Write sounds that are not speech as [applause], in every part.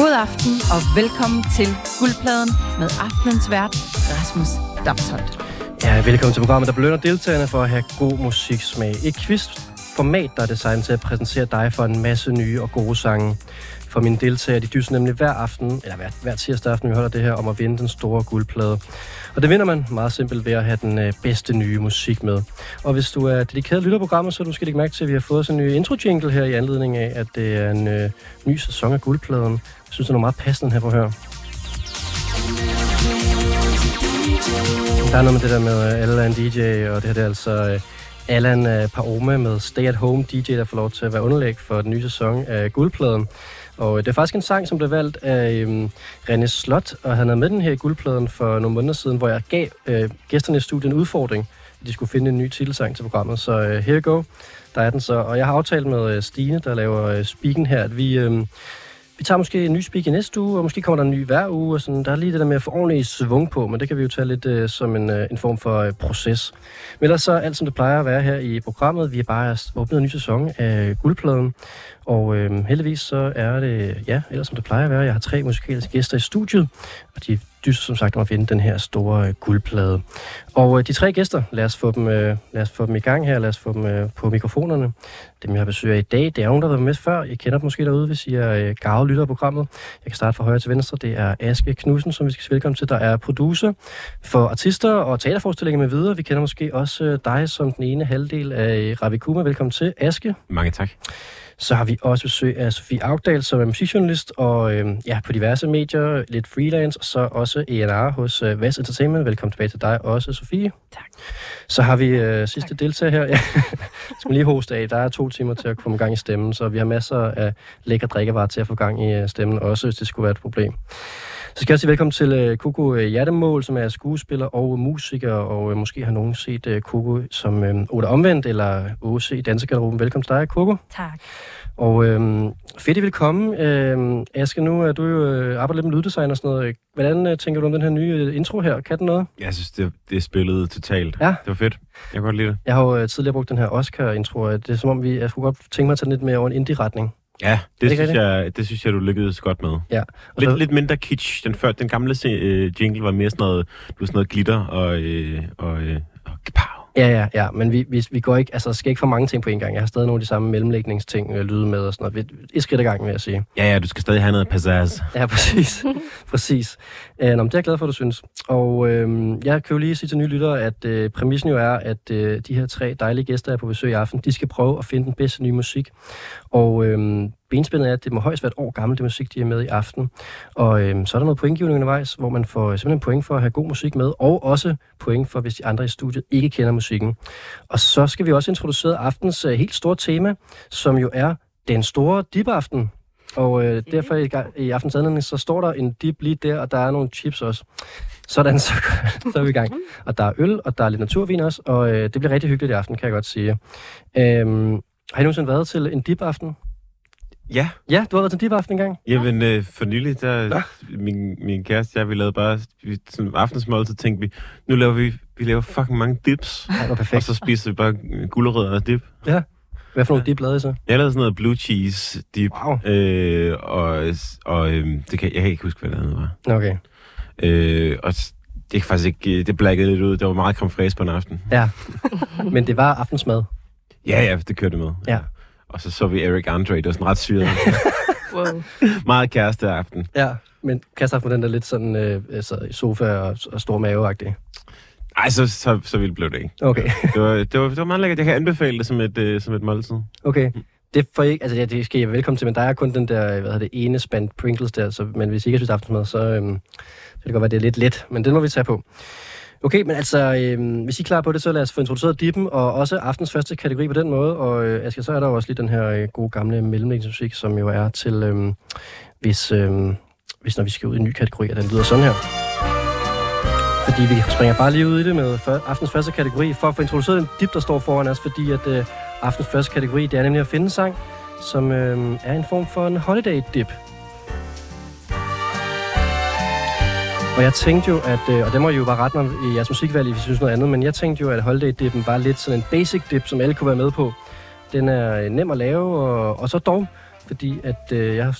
God aften og velkommen til Guldpladen med aftenens vært Rasmus Damsholdt. Ja, velkommen til programmet, der belønner deltagerne for at have god musiksmag. Et quizformat, der er designet til at præsentere dig for en masse nye og gode sange. For mine deltagere, de dyser nemlig hver aften, eller hver, hver tirsdag aften, vi holder det her, om at vinde den store guldplade. Og det vinder man meget simpelt ved at have den øh, bedste nye musik med. Og hvis du er dedikeret lytterprogrammer, så er du måske ikke mærke til, at vi har fået sådan en ny intro-jingle her i anledning af, at det er en øh, ny sæson af guldpladen. Jeg synes, den er meget passende her på høre. Der er noget med det der med, øh, Allan DJ, og det her det er altså uh, Allan uh, Paoma med Stay at Home DJ, der får lov til at være underlæg for den nye sæson af Guldpladen. Og det er faktisk en sang, som blev valgt af um, René Slot, og han er med den her i Guldpladen for nogle måneder siden, hvor jeg gav uh, gæsterne i studiet en udfordring, at de skulle finde en ny titelsang til programmet. Så uh, here you go, der er den så. Og jeg har aftalt med uh, Stine, der laver uh, speaken her, at vi... Uh, vi tager måske en ny speak i næste uge, og måske kommer der en ny hver uge. Og sådan. Der er lige det der med at få ordentlig svung på, men det kan vi jo tage lidt øh, som en, øh, en form for øh, proces. Men ellers så alt som det plejer at være her i programmet. Vi har bare åbnet en ny sæson af Guldpladen, og øh, heldigvis så er det, ja, ellers som det plejer at være. Jeg har tre musikalske gæster i studiet, og de dyster som sagt om at vinde den her store øh, guldplade. Og øh, de tre gæster, lad os, få dem, øh, lad os få dem i gang her, lad os få dem øh, på mikrofonerne. Dem, jeg besøger i dag, det er nogen, der har været med før. I kender dem måske derude, hvis I er øh, gavet lytter af programmet. Jeg kan starte fra højre til venstre. Det er Aske Knudsen, som vi skal sige velkommen til. Der er producer for artister og teaterforestillinger med videre. Vi kender måske også øh, dig som den ene halvdel af øh, Ravikuma. Velkommen til, Aske. Mange tak. Så har vi også besøg af Sofie Augdal, som er musikjournalist og øh, ja, på diverse medier, lidt freelance, og så også ENR hos øh, Vest Entertainment. Velkommen tilbage til dig også, Sofie. Tak. Så har vi øh, sidste tak. deltager her. [laughs] Ja, skal lige hoste af. Der er to timer til at komme gang i stemmen, så vi har masser af lækre drikkevarer til at få gang i øh, stemmen, også hvis det skulle være et problem. Så skal jeg sige velkommen til uh, Coco Hjertemål, som er skuespiller og musiker, og uh, måske har nogen set Coco som Oda Omvendt eller Åse i Dansegarderoben. Velkommen til dig, Coco. Tak. Og uh, fedt, I vil komme. Uh, Aske, nu er du jo arbejder lidt med lyddesign og sådan noget. Hvordan tænker du om den her nye intro her? Kan den noget? Jeg synes, det, det spillede totalt. Ja. Det var fedt. Jeg kan godt lide det. Jeg har jo tidligere brugt den her Oscar-intro. Det er som om, vi, jeg skulle godt tænke mig at tage den lidt mere over en indie-retning. Ja, det, det synes jeg, det synes jeg, du lykkedes godt med. Ja. Og lidt, så... lidt mindre kitsch. Den, før, den gamle uh, jingle var mere sådan noget, du sådan noget glitter og, uh, og, uh, og kapow. Ja, ja, ja, men vi, vi, vi går ikke, altså, skal ikke for mange ting på en gang. Jeg har stadig nogle af de samme mellemlægningsting, øh, lyde med og sådan noget. Et skridt ad gangen, vil jeg sige. Ja, ja, du skal stadig have noget pizzazz. Ja, præcis. [laughs] præcis. Uh, nå, men det er jeg glad for, du synes. Og øh, jeg kan jo lige sige til nye lyttere, at øh, præmissen jo er, at øh, de her tre dejlige gæster er på besøg i aften, de skal prøve at finde den bedste nye musik. Og øh, benspændet er, at det må højst være et år gammelt, det musik, de er med i aften. Og øh, så er der noget pointgivning undervejs, hvor man får simpelthen point for at have god musik med, og også point for, hvis de andre i studiet ikke kender musikken. Og så skal vi også introducere aftens uh, helt store tema, som jo er den store dipaften. Og øh, derfor i, i aftens anledning, så står der en dip lige der, og der er nogle chips også. Sådan, så, [laughs] så er vi i gang. Og der er øl, og der er lidt naturvin også, og øh, det bliver rigtig hyggeligt i aften, kan jeg godt sige. Øhm, har I nogensinde været til en dip-aften? Ja. Ja, du har været til dip aften engang? Jamen, øh, for nylig, der ja. min, min kæreste jeg, vi lavede bare vi, sådan aftensmål, så tænkte vi, nu laver vi, vi laver fucking mange dips. Ja, det var perfekt. Og så spiser vi bare gulerødder og dip. Ja. Hvad for nogle dip lavede I så? Jeg lavede sådan noget blue cheese dip. Wow. Øh, og og øh, det kan, jeg kan ikke huske, hvad det andet var. Okay. Øh, og det kan faktisk ikke, det blækkede lidt ud. Det var meget creme på en aften. Ja. Men det var aftensmad. Ja, ja, det kørte med. Ja. Og så så vi Eric Andre, det var sådan ret syret. [laughs] wow. Meget kæreste aften. Ja, men kæreste med den der lidt sådan øh, altså, sofa og, og stor mave -agtig. Ej, så, så, så vildt blev det ikke. Okay. det, var, det, var, det var meget lækkert. Jeg kan anbefale det som et, uh, som et måltid. Okay. Det får ikke, altså ja, det skal jeg velkommen til, men der er kun den der, hvad hedder det, ene spand Pringles der, så, men hvis I ikke har spist aftensmad, så, øhm, så det kan godt være, det er lidt let, men det må vi tage på. Okay, men altså, øh, hvis I er klar på det, så lad os få introduceret dippen, og også aftens første kategori på den måde. Og øh, Asger, så er der jo også lige den her øh, gode gamle mellemlægningsmusik, som jo er til, øh, hvis, øh, hvis når vi skal ud i en ny kategori, og den lyder sådan her. Fordi vi springer bare lige ud i det med for, aftens første kategori, for at få introduceret den dip, der står foran os, fordi at øh, aftens første kategori, det er nemlig at finde en sang, som øh, er en form for en holiday dip. Og jeg tænkte jo, at, øh, og det må I jo bare rette mig i jeres musikvalg, hvis I synes noget andet, men jeg tænkte jo, at Holiday-dippen var lidt sådan en basic dip, som alle kunne være med på. Den er øh, nem at lave, og, og så dog fordi at øh, jeg har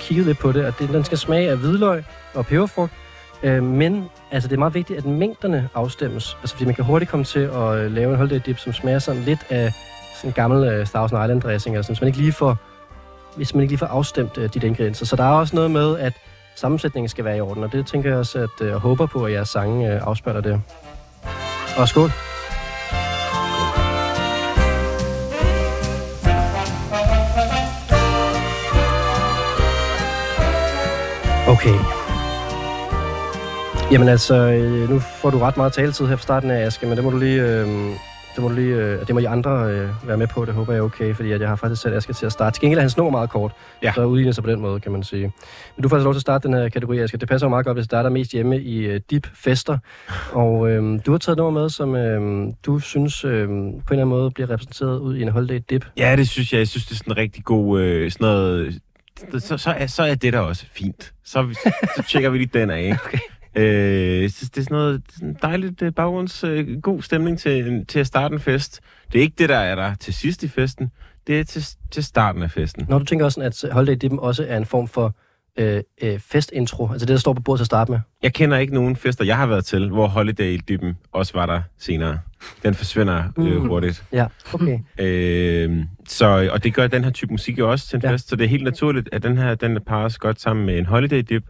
kigget lidt på det, at det, den skal smage af hvidløg og peberfrugt. Øh, men altså, det er meget vigtigt, at mængderne afstemmes. Altså, fordi man kan hurtigt komme til at øh, lave en holiday dip, som smager sådan lidt af sådan en gammel øh, Thousand Island dressing, altså, hvis man ikke lige får, hvis man ikke lige får afstemt øh, de der ingredienser. Så der er også noget med, at sammensætningen skal være i orden, og det tænker jeg også, at jeg håber på, at jeres sange øh, afspejler det. Og skål. Okay. Jamen altså, øh, nu får du ret meget taletid her fra starten af, Aske, men det må du lige, øh, det må, du lige, øh, det må I andre øh, være med på, det håber jeg er okay, fordi at jeg har faktisk sat Aske til at starte. Til gengæld er hans nummer meget kort, Ja. så udligner sig på den måde, kan man sige. Men du får altså lov til at starte den her kategori, Aske. Det passer jo meget godt, hvis der er der mest hjemme i øh, Deep Fester. Og øh, du har taget et nummer med, som øh, du synes øh, på en eller anden måde bliver repræsenteret ud i en holiday dip. Ja, det synes jeg. Jeg synes, det er sådan en rigtig god... Øh, sådan noget, så, så, er, så er det der også fint. Så, så tjekker vi lige den af, ikke? [laughs] Okay. Øh, synes, det er sådan noget sådan dejligt øh, baggrunds øh, god stemning til, til at starte en fest. Det er ikke det, der er der til sidst i festen. Det er til, til starten af festen. Når du tænker også, at holiday dippen også er en form for øh, øh, festintro, altså det, der står på bordet til at starte med. Jeg kender ikke nogen fester, jeg har været til, hvor Holiday Dippen også var der senere. Den forsvinder øh, Mm. hurtigt. Ja, okay. [laughs] Øh, så, og det gør den her type musik jo også til en Ja. ja. fest, så det er helt naturligt, at den her den pares godt sammen med en holiday dip.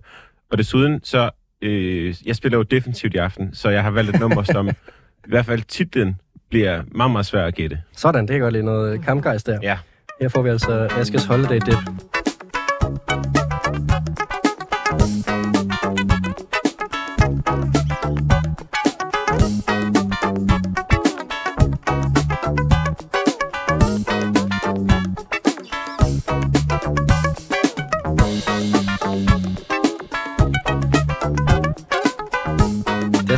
Og desuden, så øh, jeg spiller jo defensivt i aften, så jeg har valgt et nummer, som [laughs] i hvert fald titlen bliver meget, meget svær at gætte. Sådan, det er godt lige noget kampgejst der. Ja. Her får vi altså Askes holiday dip.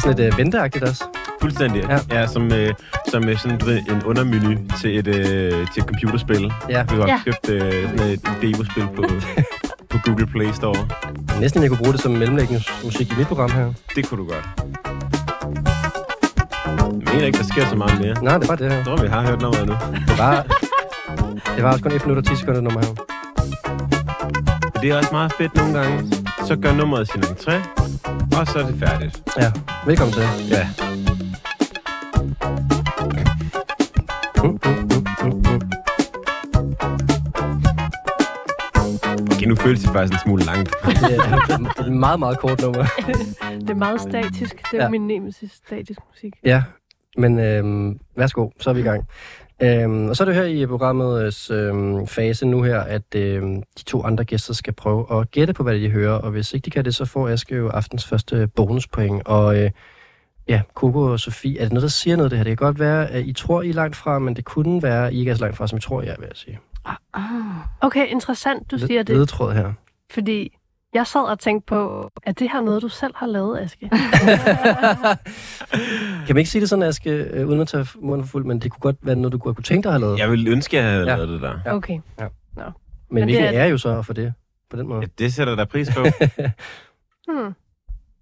Sådan lidt øh, venteagtigt også. Fuldstændig. Ja. Ja, som, øh, som øh, sådan, du ved, en undermenu til et, øh, til et computerspil. Ja. Du har Ja. købt øh, sådan et, demospil på, [laughs] på Google Play Store. Næsten, jeg kunne bruge det som mellemlægningsmusik i mit program her. Det kunne du godt. Jeg mener ikke, der sker så meget mere. Nej, det var det her. Jeg tror, vi har hørt nummeret nu. Det var, det var også kun 1 minut og 10 sekunder nummer her. Det er også meget fedt nogle gange. Så gør nummeret sin entré, og så er det færdigt. Ja, velkommen til. Ja. Mm, mm, mm. Okay, nu føles det faktisk en smule langt. [laughs] Det er et meget, meget kort nummer. Det er meget statisk. Det er Ja. ja. min nemesis, statisk musik. Ja, men øhm, værsgo, så er vi i gang. Øhm, og så er det her i programmets øhm, fase nu her, at øhm, de to andre gæster skal prøve at gætte på, hvad de hører, og hvis ikke de kan det, så får Aske jo aftens første bonuspoint. Og øh, ja, Coco og Sofie, er det noget, der siger noget det her? Det kan godt være, at I tror, I er langt fra, men det kunne være, at I ikke er så langt fra, som I tror, jeg er, vil jeg sige. Ah. Okay, interessant, du siger det. Ledetråd her. Fordi jeg sad og tænkte på, er det her noget, du selv har lavet, Aske? [laughs] Kan man ikke sige det sådan, Aske, øh, uden at tage munden for fuld, men det kunne godt være noget, du kunne kunne tænke dig at have lavet. Jeg ville ønske, at jeg havde Ja. lavet det der. Ja. Okay. Men, Men men det er- er jo så for det, på den måde. Ja, det sætter der pris på. [laughs] Hmm. Nå,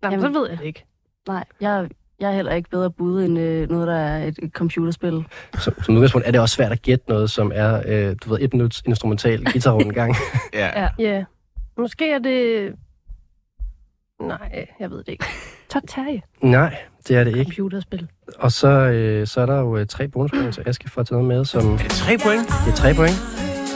men Jamen. så ved jeg det ikke. Nej, jeg, jeg er heller ikke bedre bud end øh, noget, der er et, et computerspil. Som, som udgangspunkt er det også svært at gætte noget, som er, øh, du ved, et minuts instrumental guitarrunde gang. ja. Ja. Ja. Måske er det... Nej, jeg ved det ikke. [laughs] Todd Terje, Nej, det er det ikke. computerspil. Og så, øh, så er der jo øh, tre bonuspoint til Aske for at tage noget med, som Er det tre point? det er tre point.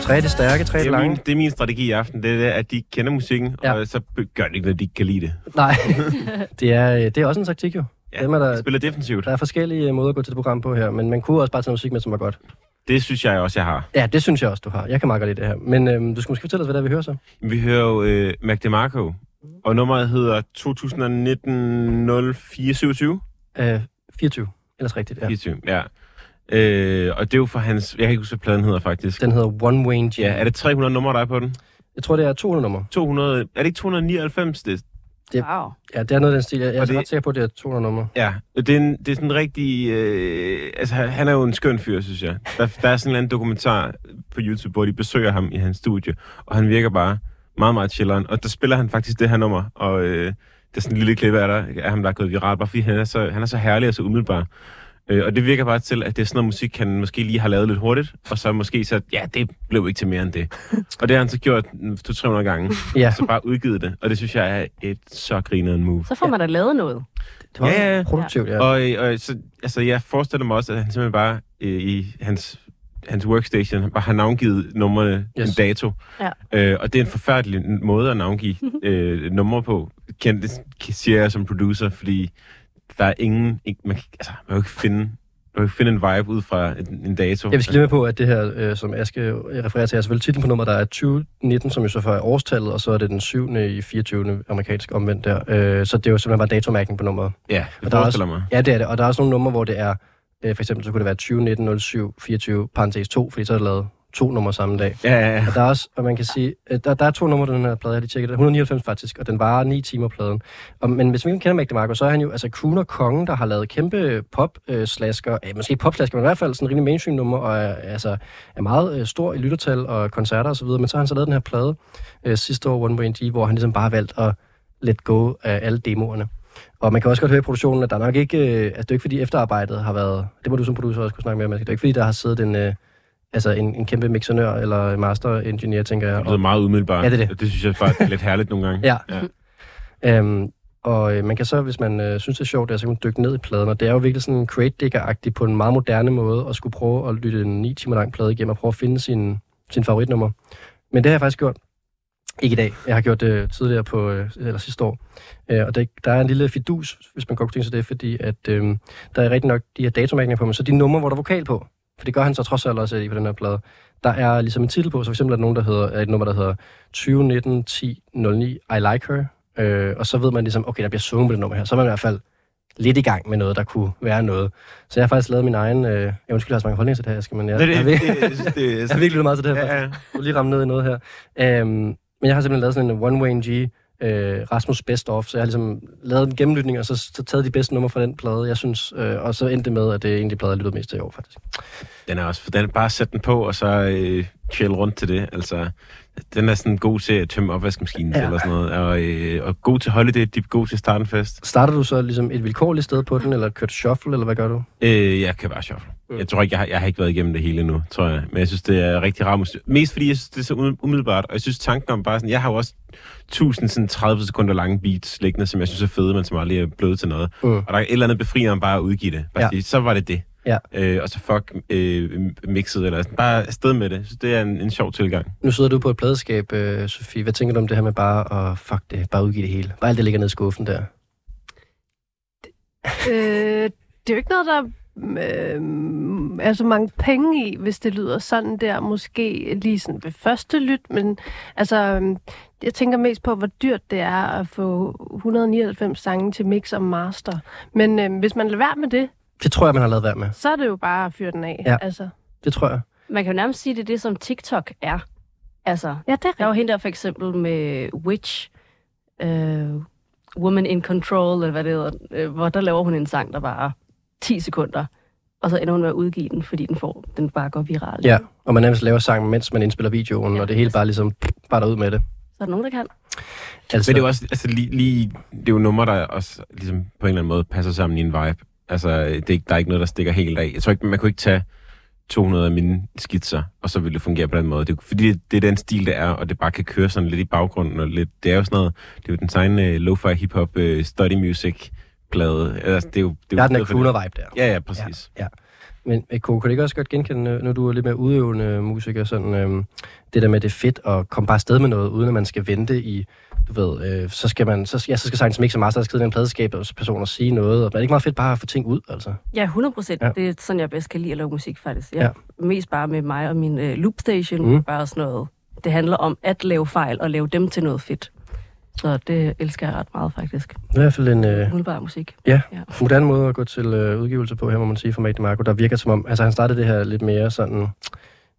Tre er det stærke, tre er Det er, min, lange. det er min strategi i aften. Det er, det, at de kender musikken, Ja. og så gør det ikke, når de ikke kan lide det. Nej, [laughs] det er, øh, det er også en taktik jo. Ja, Dem er der- de spiller defensivt. Der er forskellige øh, måder at gå til det program på her, men man kunne også bare tage musik med, som var godt. Det synes jeg også, jeg har. Ja, det synes jeg også, du har. Jeg kan meget godt lide det her. Men øhm, du skal måske fortælle os, hvad det er, vi hører så. Vi hører jo øh, Mac DeMarco, og nummeret hedder 2019-0427. Øh, 24. Ellers rigtigt, ja. 24, ja. Øh, og det er jo for hans... Jeg kan ikke huske, hvad pladen hedder, faktisk. Den hedder One Wayne Jam. Ja, er det 300 numre, der er på den? Jeg tror, det er 200 nummer. 200... Er det ikke 299? Det, Det- Wow. Ja, det er noget af den stil. Jeg, jeg er det... ret sikker på, at det er 200 nummer. ja, det er, en, det er sådan en rigtig... Øh, altså, han er jo en skøn fyr, synes jeg. Der, der er sådan en eller anden dokumentar på YouTube, hvor de besøger ham i hans studie, og han virker bare meget, meget chilleren. Og der spiller han faktisk det her nummer, og øh, det er sådan en lille klip af der, af ham, der er gået viralt, bare fordi han er så, han er så herlig og så umiddelbar. Øh, og det virker bare til, at det er sådan noget musik, han måske lige har lavet lidt hurtigt, og så måske så, ja, det blev ikke til mere end det. [laughs] og det har han så gjort 200-300 gange, Ja, så bare udgivet det. Og det synes jeg er et så grineren move. Så får man da lavet noget. det var Ja, ja, ja. produktivt, ja. Og, og så, altså, jeg forestiller mig også, at han simpelthen bare øh, i hans, hans workstation bare har navngivet numrene Yes. en dato. Ja. Øh, og det er en forfærdelig måde at navngive [laughs] øh, numre på, kendt, det siger jeg som producer, fordi der er ingen... Ikke, man, kan, altså, man kan jo ikke finde, man kan finde en vibe ud fra en, en dato. Jeg vil lige med på, at det her, øh, som Aske refererer til, er selvfølgelig titlen på nummer, der er 2019, som jo så er årstallet, og så er det den 7. i 24. amerikansk omvendt der. Øh, så det er jo simpelthen bare datomærkning på nummeret. Ja, Og det der er forestiller mig. Ja, det er det. Og der er også nogle numre, hvor det er, øh, for eksempel så kunne det være 2019 07 24 parentes 2, fordi så er der lavet to numre samme dag. Ja, ja, ja. Og der er også, og man kan sige, øh, der, der er to numre, den her plade, jeg har lige tjekket det. 199 faktisk, og den varer 9 timer pladen. Og, men hvis man ikke kender Mac DeMarco, så er han jo altså crooner kongen, der har lavet kæmpe pop-slasker, øh, måske pop-slasker, men i hvert fald sådan en rimelig mainstream nummer, og er, altså, er meget øh, stor i lyttertal og koncerter osv., men så har han så lavet den her plade øh, sidste år, One Way G, hvor han ligesom bare har valgt at let go af alle demoerne. Og man kan også godt høre i produktionen, at der nok ikke... Øh, altså, det er ikke fordi efterarbejdet har været... Det må du som producer også kunne snakke mere med. Det er ikke fordi, der har siddet en, øh, altså en, en kæmpe mixernør eller master engineer, tænker jeg. Det lyder meget umiddelbart. Ja, det er det. det synes jeg bare er lidt herligt nogle gange. [laughs] Ja. Ja. Øhm, og øh, man kan så, hvis man øh, synes, det er sjovt, det er, så kan man dykke ned i pladen. Og det er jo virkelig sådan crate digger på en meget moderne måde, at skulle prøve at lytte en 9 timer lang plade igennem og prøve at finde sin, sin favoritnummer. Men det har jeg faktisk gjort. Ikke i dag. Jeg har gjort det tidligere på, øh, eller sidste år. Øh, og der, der er en lille fidus, hvis man godt kunne tænke sig det, fordi at, øh, der er rigtig nok de her datomærkninger på, men så de numre, hvor der er vokal på. For det gør han så trods alt også i på den her plade. Der er ligesom en titel på, så for eksempel er der nogen, der hedder, er et nummer, der hedder 2019 10 09 I Like Her. Øh, og så ved man ligesom, okay, der bliver sunget på det nummer her. Så er man i hvert fald lidt i gang med noget, der kunne være noget. Så jeg har faktisk lavet min egen... Øh, jeg undskyld, jeg har så mange holdninger til det her, skal man... Jeg, Det, det, [laughs] jeg, det, virkelig- det, det, jeg har virkelig meget til det her. ja, Ja, lige ramme ned i noget her. Øhm, men jeg har simpelthen lavet sådan en One Way G, øh, Rasmus Best Of, så jeg har ligesom lavet en gennemlytning, og så, så taget de bedste numre fra den plade, jeg synes, øh, og så endte det med, at det er en af de plader, jeg lyttede mest til i år, faktisk. Den er også, den er bare sæt den på, og så øh, chill rundt til det. Altså, den er sådan god til at tømme opvaskemaskinen Ja. eller sådan noget. Og, øh, og god til holiday, de er god til at starte en fest. Starter du så ligesom et vilkårligt sted på den, eller kørt shuffle, eller hvad gør du? Øh, jeg kan bare shuffle. Mm. Jeg tror ikke, jeg har, jeg har ikke været igennem det hele endnu, tror jeg. Men jeg synes, det er rigtig rart musik. Mest fordi, jeg synes, det er så umiddel- umiddelbart. Og jeg synes, tanken om bare sådan... Jeg har jo også 1000 sådan 30 sekunder lange beats liggende, som jeg synes er fede, men som aldrig er blevet til noget. Mm. Og der er et eller andet befriende om bare at udgive det. Bare Ja. sige, så var det det. Ja. Øh, og så fuck øh, mixet, eller sådan. Bare afsted med det. Så det er en, en sjov tilgang. Nu sidder du på et pladeskab, øh, Sofie. Hvad tænker du om det her med bare at, fuck det, bare udgive det hele? Bare alt det ligger nede i skuffen der. øh, det er jo ikke noget, der øh, er så mange penge i, hvis det lyder sådan der, måske lige sådan ved første lyt, men altså, øh, jeg tænker mest på, hvor dyrt det er at få 199 sange til mix og master. Men øh, hvis man lader være med det, Det tror jeg, man har lavet værd med. så er det jo bare at fyre den af. Ja. Altså, Det tror jeg. Man kan jo nærmest sige, det er det, som TikTok er. Altså, ja, det er der var hende der for eksempel med Witch, øh, Woman in Control, eller hvad det hedder, øh, hvor der laver hun en sang, der bare 10 sekunder, og så ender hun med at udgive den, fordi den, får, den bare går viral. Ja, og man nærmest laver sang, mens man indspiller videoen, Ja. og det hele bare ligesom, bare derud med det. Så er der nogen, der kan. Altså, Men det er jo også, altså lige, lige, det er jo numre, der også ligesom på en eller anden måde passer sammen i en vibe. Altså, det er, ikke- der er ikke noget, der stikker helt af. Jeg tror ikke, man kunne ikke tage 200 af mine skitser, og så ville det fungere på den måde. Det er, fordi det, det er den stil, det er, og det bare kan køre sådan lidt i baggrunden. Og lidt, det er jo sådan noget, det er jo den egen uh, lo-fi hip-hop uh, study music plade. Altså, det er jo, det er der jo er den det. crooner-vibe der. Ja, ja, præcis. Men men Kåre, kunne du ikke også godt genkende, når du er lidt mere udøvende musiker, sådan, øhm, det der med, det er fedt at komme bare afsted med noget, uden at man skal vente i, du ved, øh, så skal man, så, ja, så skal Science Mix og Master skrive den pladeskab og person og sige noget, og det er ikke meget fedt bare at få ting ud, altså. Ja, 100 procent. Ja. Ja. Det er sådan, jeg bedst kan lide at lave musik, faktisk. Jeg, Ja. ja. Mest bare med mig og min øh, loopstation. Mm. Bare sådan noget. Det handler om at lave fejl og lave dem til noget fedt. Så det elsker jeg ret meget, faktisk. Det er i hvert fald en øh, musik. moderne måde at gå til øh, udgivelse på, her må man sige, for Mac DeMarco, der virker som om, altså han startede det her lidt mere sådan,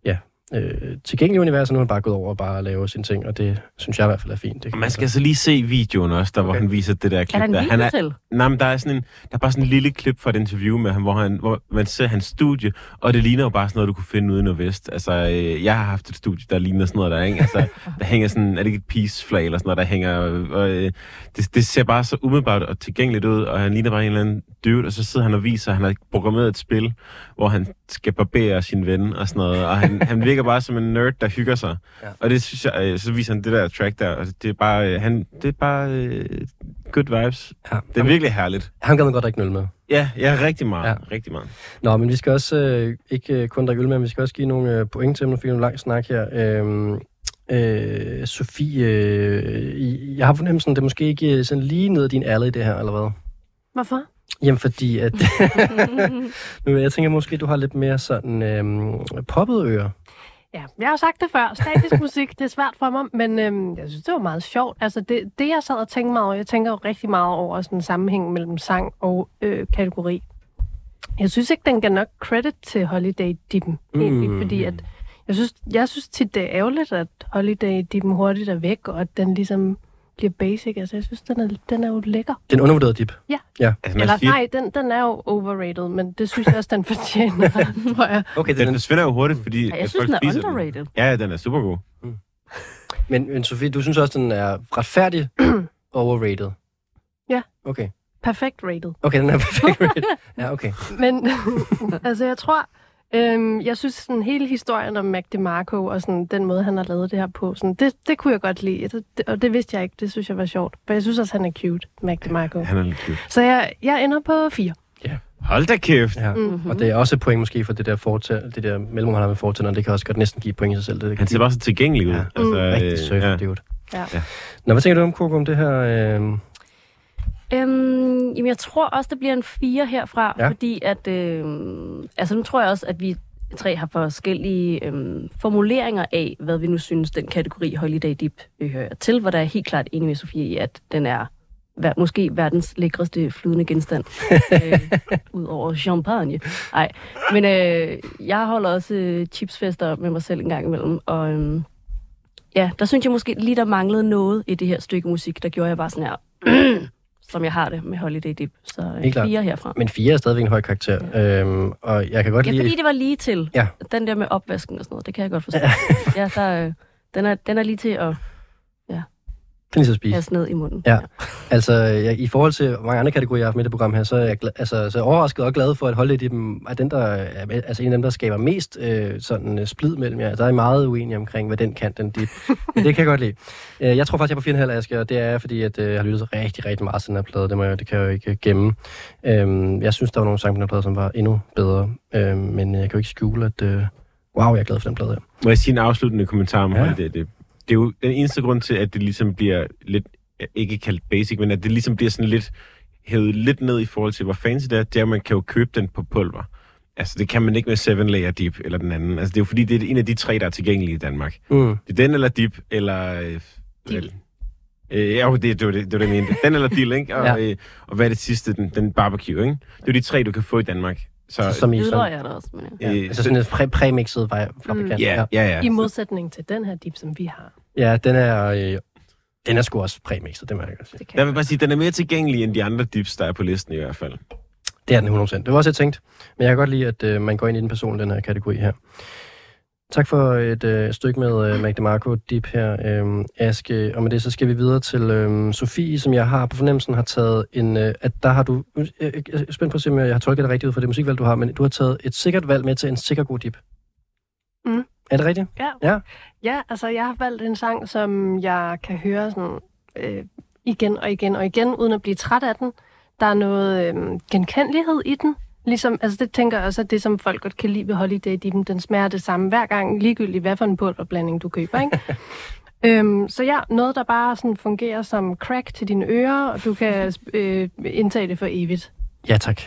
ja, øh, tilgængelige univers, og nu er han bare gået over og bare laver sine ting, og det synes jeg i hvert fald er fint. Det Og man skal så lige se videoen også, der, okay. hvor han viser det der Er klip der en der. video Han er, til? nej, men der er, sådan en, der er bare sådan en lille klip fra et interview med ham, hvor, han, hvor man ser hans studie, og det ligner jo bare sådan noget, du kunne finde ude i Nordvest. Altså, øh, jeg har haft et studie, der ligner sådan noget der, ikke? Altså, [laughs] der hænger sådan, er det ikke et peace-flag eller sådan noget, der hænger, og, øh, det, det ser bare så umiddelbart og tilgængeligt ud, og han ligner bare en eller anden dude, og så sidder han og viser, at han har programmeret et spil, hvor han skal barbere sin ven og sådan noget, og han, han virker bare som en nerd, der hygger sig. Ja. Og det synes jeg, øh, så viser han det der track der, og det er bare, øh, han, det er bare øh, good vibes. Ja, Det er virkelig herligt. Han gad man godt drikke øl med. Ja, ja, rigtig meget. Ja. Rigtig meget. Nå, men vi skal også øh, ikke øh, kun drikke øl med, men vi skal også give nogle øh, point til dem, nu fik en lang snak her. Øhm, øh, Sofie, øh, jeg har fornemmelsen, det er måske ikke øh, sådan lige ned ad din alley, det her, eller hvad? Hvorfor? Jamen, fordi at... [laughs] nu, jeg tænker måske, du har lidt mere sådan øhm, poppet ører. Ja, jeg har sagt det før. Statisk [laughs] musik, det er svært for mig, men øhm, jeg synes, det var meget sjovt. Altså, det, det jeg sad og tænkte meget over, jeg tænker jo rigtig meget over sådan en sammenhæng mellem sang og øh, kategori. Jeg synes ikke, den kan nok credit til Holiday Dippen, mm. egentlig, fordi at jeg synes, jeg synes tit, det er ærgerligt, at Holiday Dippen hurtigt er væk, og at den ligesom bliver basic. Altså, jeg synes, den er, den er jo lækker. Den undervurderede dip. Altså, man Eller siger, nej, den, den er jo overrated, men det synes jeg også, den fortjener, [laughs] tror jeg. Okay, den forsvinder jo hurtigt, fordi Ja, jeg synes, den er spiser underrated. Den. Ja, den er super god. men, men Sofie, du synes også, den er retfærdig [clears throat] overrated? Ja. Okay. Perfekt rated. Okay, den er perfekt [laughs] rated. Ja, okay. Men [laughs] altså, jeg tror, øhm, jeg synes sådan hele historien om Mac DeMarco og sådan den måde, han har lavet det her på, sådan, det, det kunne jeg godt lide. Det, og det vidste jeg ikke. Det synes jeg var sjovt. For jeg synes også, han er cute, Mac DeMarco. Han er lidt cute. Så jeg, jeg ender på fire. Hold da kæft. Ja. Mhm. Og det er også et point måske for det der, fortæ- det der mellemrum, han har med fortænderne. Det kan også godt næsten give point i sig selv. Det kan Han ser bare så tilgængelig ud. Ja. Altså, Rigtig øh, surfer, ja. ja. dude. Ja. Ja. Nå, hvad tænker du om, Coco, om det her? Øh... Øhm, jamen, jeg tror også, det bliver en fire herfra, Ja. fordi at, øh, altså nu tror jeg også, at vi tre har forskellige øh, formuleringer af, hvad vi nu synes, den kategori Holiday øh, hører til, hvor der er helt klart enig med Sofie i, at den er ver- måske verdens lækreste flydende genstand, [laughs] øh, ud over champagne. Nej, men øh, jeg holder også øh, chipsfester med mig selv en gang imellem, og øh, ja, der synes jeg måske lige, der manglede noget i det her stykke musik, der gjorde jeg bare sådan her, [clears throat] som jeg har det med Holiday Dip. Så øh, Helt klart. fire herfra. Men fire er stadigvæk en høj karakter. Øhm, og jeg kan godt Ja, lide... fordi det var lige til. Ja. Den der med opvasken og sådan noget, det kan jeg godt forstå. ja, der, øh, den, er, den er lige til at Den er lige så spise. kaste ned i munden. Ja. Altså, jeg, i forhold til mange andre kategorier, jeg har haft med i det program her, så er jeg, gla- altså, så er jeg overrasket og glad for, at Holiday Dip er den, der er altså, en af dem, der skaber mest øh, sådan, øh, splid mellem jer. Der er I meget uenige omkring, hvad den kan, den dip. Men det kan jeg godt lide. Øh, jeg tror faktisk, jeg er på 4,5 Aske, og det er fordi, at øh, jeg har lyttet rigtig, rigtig meget til den her plade. Det, må jeg, det kan jeg jo ikke gemme. Øh, jeg synes, der var nogle sange på den her plade, som var endnu bedre. Øh, men jeg kan jo ikke skjule, at øh, wow, jeg er glad for den plade her. Må jeg sige en afsluttende kommentar om Ja. ja. det, det? Det er jo den eneste grund til, at det ligesom bliver lidt, ikke kaldt basic, men at det ligesom bliver sådan lidt hævet lidt ned i forhold til, hvor fancy det er, det er, at man kan jo købe den på pulver. Altså, det kan man ikke med 7 Layer Dip eller den anden. Altså, det er jo fordi, det er en af de tre, der er tilgængelige i Danmark. Mm. Det er den eller Dip, eller... Øh, øh, ja, det, det, var det, det var det, jeg mente. Den eller Dill, ikke? Og, Ja. øh, og hvad er det sidste? Den, den barbecue, ikke? Det er de tre, du kan få i Danmark. Så, Som i sådan, er der også, men ja. øh, altså sådan en præ- præmixet vej- fabrikant. ja, ja, ja. I modsætning til den her dip, som vi har. Ja, den er, øh, den er sgu også præmixet, det må jeg godt sige. Jeg vil bare sige, den er mere tilgængelig end de andre dips, der er på listen i hvert fald. Det er den 100%. Det var også, jeg tænkt. Men jeg kan godt lide, at øh, man går ind i den person, den her kategori her. Tak for et øh, stykke med øh, Mac DeMarco Dip her, øh, Aske. Og med det, så skal vi videre til øh, Sofie, som jeg har på fornemmelsen har taget en... Øh, at der har du... Øh, jeg er spændt på at se, om jeg har tolket det rigtigt ud for det musikvalg, du har, men du har taget et sikkert valg med til en sikker god dip. Mm. Er det rigtigt? Ja. Ja. Ja, altså jeg har valgt en sang, som jeg kan høre sådan, øh, igen og igen og igen, uden at blive træt af den. Der er noget øh, genkendelighed i den. Ligesom, altså det tænker jeg også, at det, som folk godt kan lide ved Holiday Dippen, den smager det samme hver gang, ligegyldigt hvad for en pulverblanding du køber, ikke? [laughs] øhm, så ja, noget, der bare sådan fungerer som crack til dine ører, og du kan øh, indtage det for evigt. Ja, tak.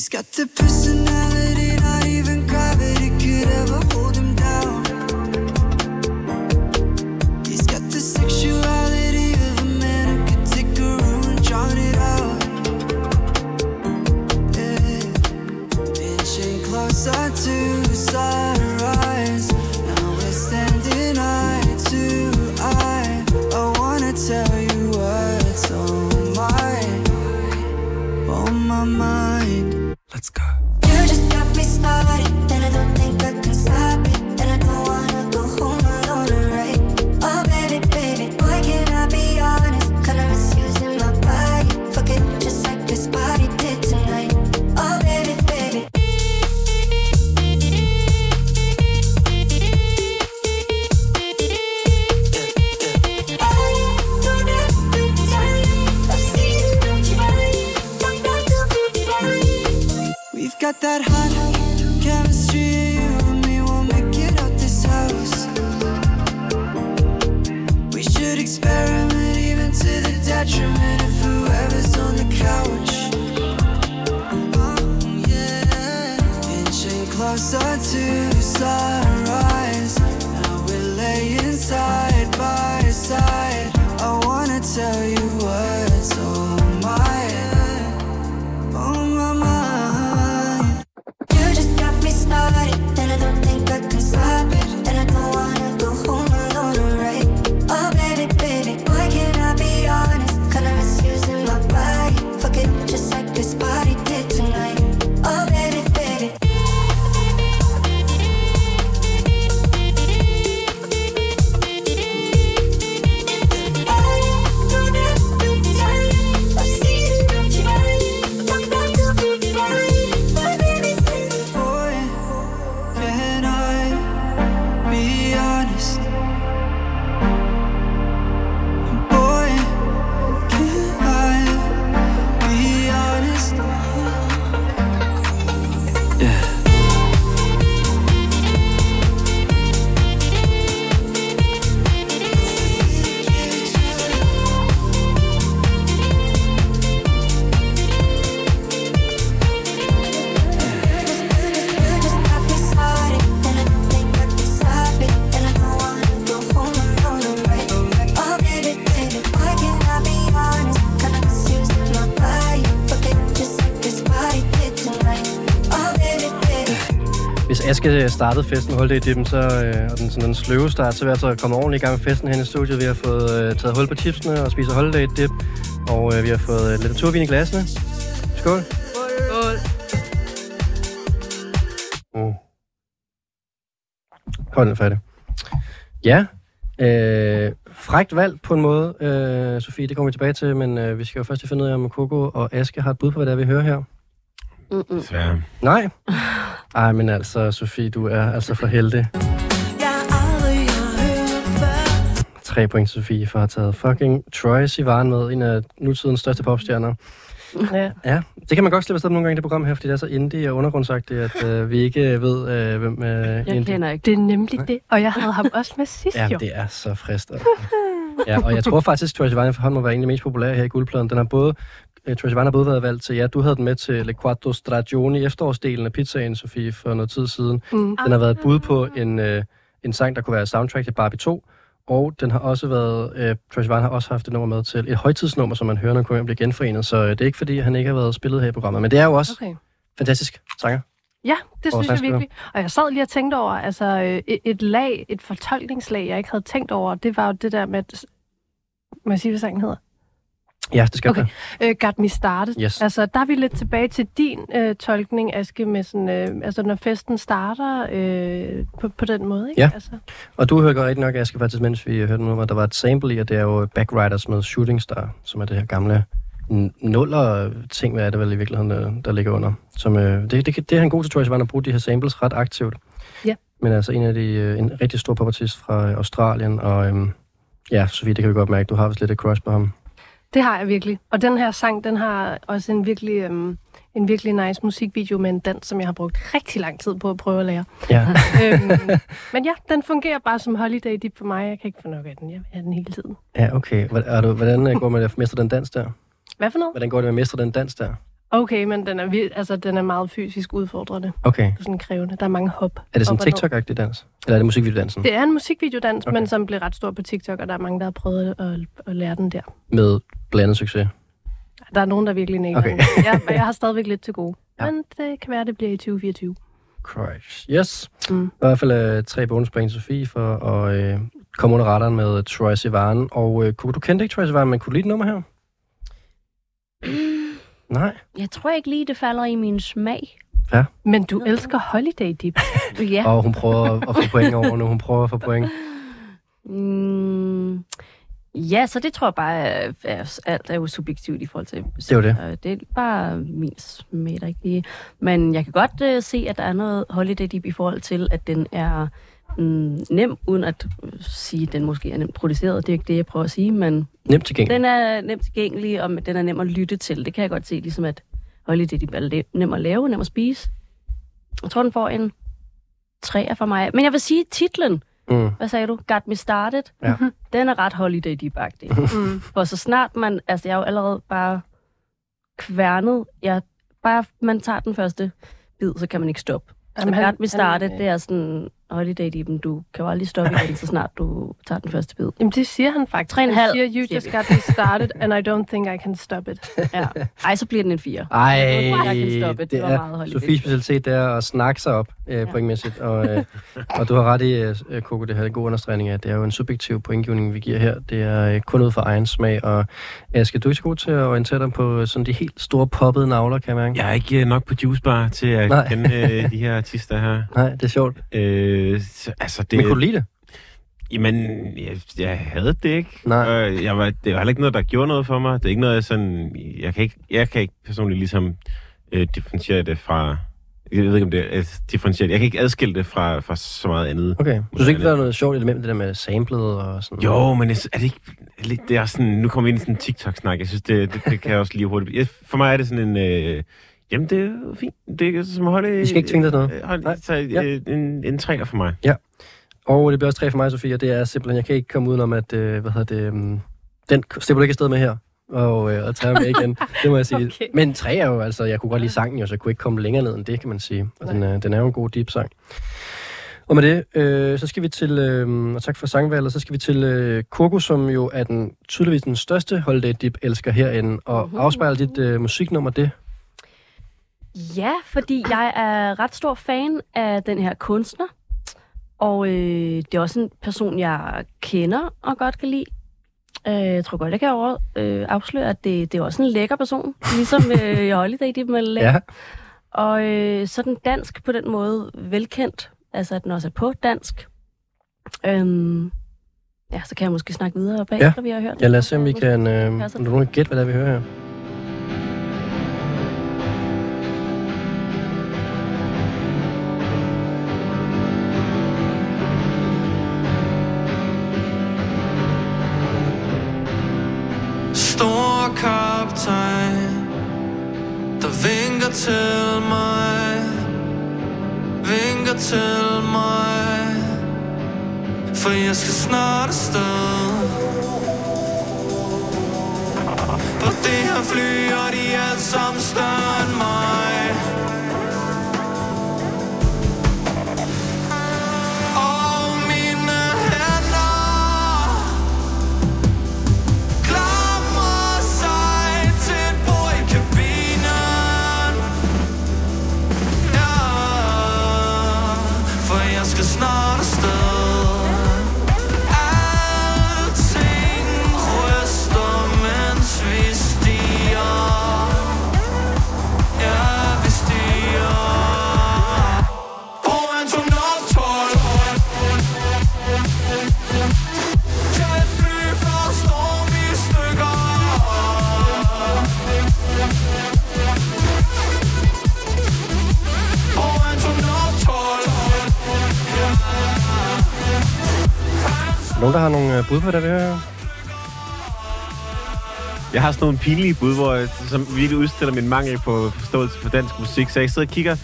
He's got the Aske startede festen Holiday Dippen, så, øh, og den, sådan en sløve start, så jeg altså komme ordentligt i gang med festen hen i studiet. Vi har fået øh, taget hul på chipsene og spiser Holiday Dip, og øh, vi har fået øh, lidt naturvin i glasene. Skål. Skål. Mm. Hold den færdig. Ja, øh, frækt valg på en måde, øh, Sofie, det kommer vi tilbage til, men øh, vi skal jo først finde ud af, om Coco og Aske har et bud på, hvad det er, vi hører her. Mm-mm. Så, Nej? Ej, men altså, Sofie, du er altså for heldig. Tre point, Sofie, for at have taget fucking Troy Sivan med, en af nutidens største popstjerner. Ja. Ja, det kan man godt slippe afsted nogle gange i det program her, fordi det er så indie og undergrundsagtigt, at øh, vi ikke ved, øh, hvem øh, Jeg indie kender ikke Det er nemlig det. Og jeg havde ham også med sidst, Ja, jo. det er så frist. altså. ja, og jeg tror faktisk, at Troy Sivan for ham må være en af de mest populære her i guldpladen. Den har både, Troy Sivan har både været valgt til, ja, du havde den med til Le Quattro Stagioni, efterårsdelen af pizzaen, Sofie, for noget tid siden. Mm. Den har været et bud på en, øh, en sang, der kunne være soundtrack til Barbie 2, og den har også været, øh, Troy Sivan har også haft et nummer med til et højtidsnummer, som man hører, når kommer bliver genforenet, så øh, det er ikke fordi, han ikke har været spillet her i programmet, men det er jo også Okay. fantastisk sanger. Ja, det synes jeg virkelig. Og jeg sad lige og tænkte over, altså øh, et, lag, et fortolkningslag, jeg ikke havde tænkt over, det var jo det der med, må jeg sige, hvad sangen hedder? Ja, det skal Okay. okay. Uh, got me started. Yes. Altså, der er vi lidt tilbage til din uh, tolkning, Aske, med sådan, uh, altså, når festen starter uh, på, på den måde, ikke? Ja. Altså, Og du hørte rigtig nok, Aske, faktisk, mens vi hørte at der var et sample i, og det er jo Backriders med Shooting Star, som er det her gamle nuller ting, hvad er det vel i virkeligheden, der, ligger under. Som, øh, det, det, det er han god Sivan, at bruge de her samples ret aktivt. Ja. Men altså en af de, øh, en rigtig stor popartist fra øh, Australien, og øhm, ja, Sofie, det kan vi godt mærke, du har vist lidt et crush på ham. Det har jeg virkelig. Og den her sang, den har også en virkelig, um, en virkelig nice musikvideo med en dans, som jeg har brugt rigtig lang tid på at prøve at lære. Ja. [laughs] øhm, [laughs] men ja, den fungerer bare som holiday dip for mig. Jeg kan ikke få nok af den. Jeg have den hele tiden. ja, okay. Hvordan, er du, hvordan øh, går det med at mestre den dans der? Hvad for noget? Hvordan går det med at mestre den dans der? Okay, men den er, vir- altså, den er meget fysisk udfordrende. Okay. Det er sådan krævende. Der er mange hop. Er det sådan ned. TikTok-agtig dans? Eller er det musikvideodansen? Det er en musikvideodans, Okay. men som blev ret stor på TikTok, og der er mange, der har prøvet at, at lære den der. Med blandet succes? Der er nogen, der virkelig nægter Okay. den. Ja, men jeg har stadigvæk lidt til gode. Ja. Men det kan være, det bliver i 2024. Crush. Yes. Mm. I hvert fald øh, tre bonuspoint Sofie for at øh, komme under radaren med Troy Sivan. Og øh, kunne du kendte ikke Troy Sivan, men kunne du lide det nummer her? Nej. Jeg tror ikke lige, det falder i min smag. Men du elsker Holiday Dip. [laughs] Ja. Og hun prøver at, at få point over nu. Hun prøver at få point. Mm, ja, så det tror jeg bare, er, er, alt er jo subjektivt i forhold til... Det er jo det. Øh, Det er bare min smag, der ikke lige... Men jeg kan godt uh, se, at der er noget holiday dip i forhold til, at den er mm, nem, uden at sige, at den måske er nemt produceret. Det er ikke det, jeg prøver at sige, men Nemt tilgængelig. den er nemt tilgængelig, og den er nem at lytte til. Det kan jeg godt se, ligesom at holiday dip er nem at lave, nem at spise. Jeg tror, den får en 3 for mig. Men jeg vil sige, titlen, Mm. hvad sagde du? Got Me Started. Ja. [laughs] Den er ret holiday deep Mm. [laughs] For så snart man, altså jeg er jo allerede bare kværnet. Jeg, bare man tager den første bid, så kan man ikke stoppe. Jamen, han- Got Me Started, han, det er sådan holiday deep, du kan jo aldrig stoppe igen, så snart du tager den første bid. Jamen, det siger han faktisk. Tre og en Han halv, siger, you just got me started, and I don't think I can stop it. [laughs] Ja. Ej, så bliver den en 4. Ej, Jeg kan stoppe. Det det var meget er holiday. Sofies specialitet, det er at snakke sig op øh, Ja. pointmæssigt. Og, øh, og du har ret i, øh, Coco, det her er en god understregning af, at det er jo en subjektiv pointgivning, vi giver her. Det er øh, kun ud fra egen smag. Og Aske, du er ikke så god til at orientere dig på sådan de helt store poppede navler, kan jeg mærke. Jeg er ikke øh, nok på juicebar til at Nej. kende øh, de her artister her. [laughs] Nej, det er sjovt. Øh, så, altså, det, Men kunne du lide det? Jamen, jeg, jeg havde det ikke. Nej. Og jeg var, det var heller ikke noget, der gjorde noget for mig. Det er ikke noget, jeg sådan... Jeg kan ikke, jeg kan ikke personligt ligesom øh, differentiere det fra... Jeg ved ikke, om det er øh, differentieret. Jeg kan ikke adskille det fra, fra så meget andet. Okay. Du synes ikke, der er noget sjovt element med det der med samlet og sådan Jo, men jeg, er det ikke... lidt- Det er sådan, nu kommer vi ind i sådan en TikTok-snak. Jeg synes, det, det, det kan jeg også lige hurtigt... Jeg, for mig er det sådan en... Øh, jamen, det er fint. Det er som at holde... Vi skal ikke tvinge dig noget. Øh, hold, Nej. så, Ja. øh, en, en træer for mig. Og det bliver også tre for mig, Sofie, og det er simpelthen, jeg kan ikke komme udenom, at, øh, hvad hedder det, um, den slipper du ikke afsted med her. Og, øh, og tage med igen, det må jeg sige. [laughs] Okay. Men tre er jo, altså, jeg kunne godt lide sangen jo, så jeg kunne ikke komme længere ned end det, kan man sige. Og den, er, den er jo en god deep sang. Og med det, øh, så skal vi til, øh, og tak for sangvalget, så skal vi til øh, Kurko, som jo er den tydeligvis den største Holiday Dip elsker herinde. Og Mhm. afspejler dit øh, musiknummer det? Ja, fordi jeg er ret stor fan af den her kunstner. Og øh, det er også en person, jeg kender og godt kan lide. Øh, jeg tror godt, jeg kan over, øh, afsløre, at det, det er også en lækker person. Ligesom øh, Holiday med lækker. Ja. Og øh, så den dansk på den måde velkendt. Altså, at den også er på dansk. Øhm, ja, så kan jeg måske snakke videre bagefter, ja. vi har hørt. Ja, lad os se, om vi kan, øh, Passer. om du nogen gætte, hvad det er, vi hører her. Stor vinker til mig. Vinker til mig. For jeg skal snart afsted. På det her fly Og de er alle sammen større end mig. Bud på det, der? Jeg har sådan nogle pinlige bud, hvor jeg, som virkelig udstiller min mangel på forståelse for dansk musik, så jeg sidder og kigger,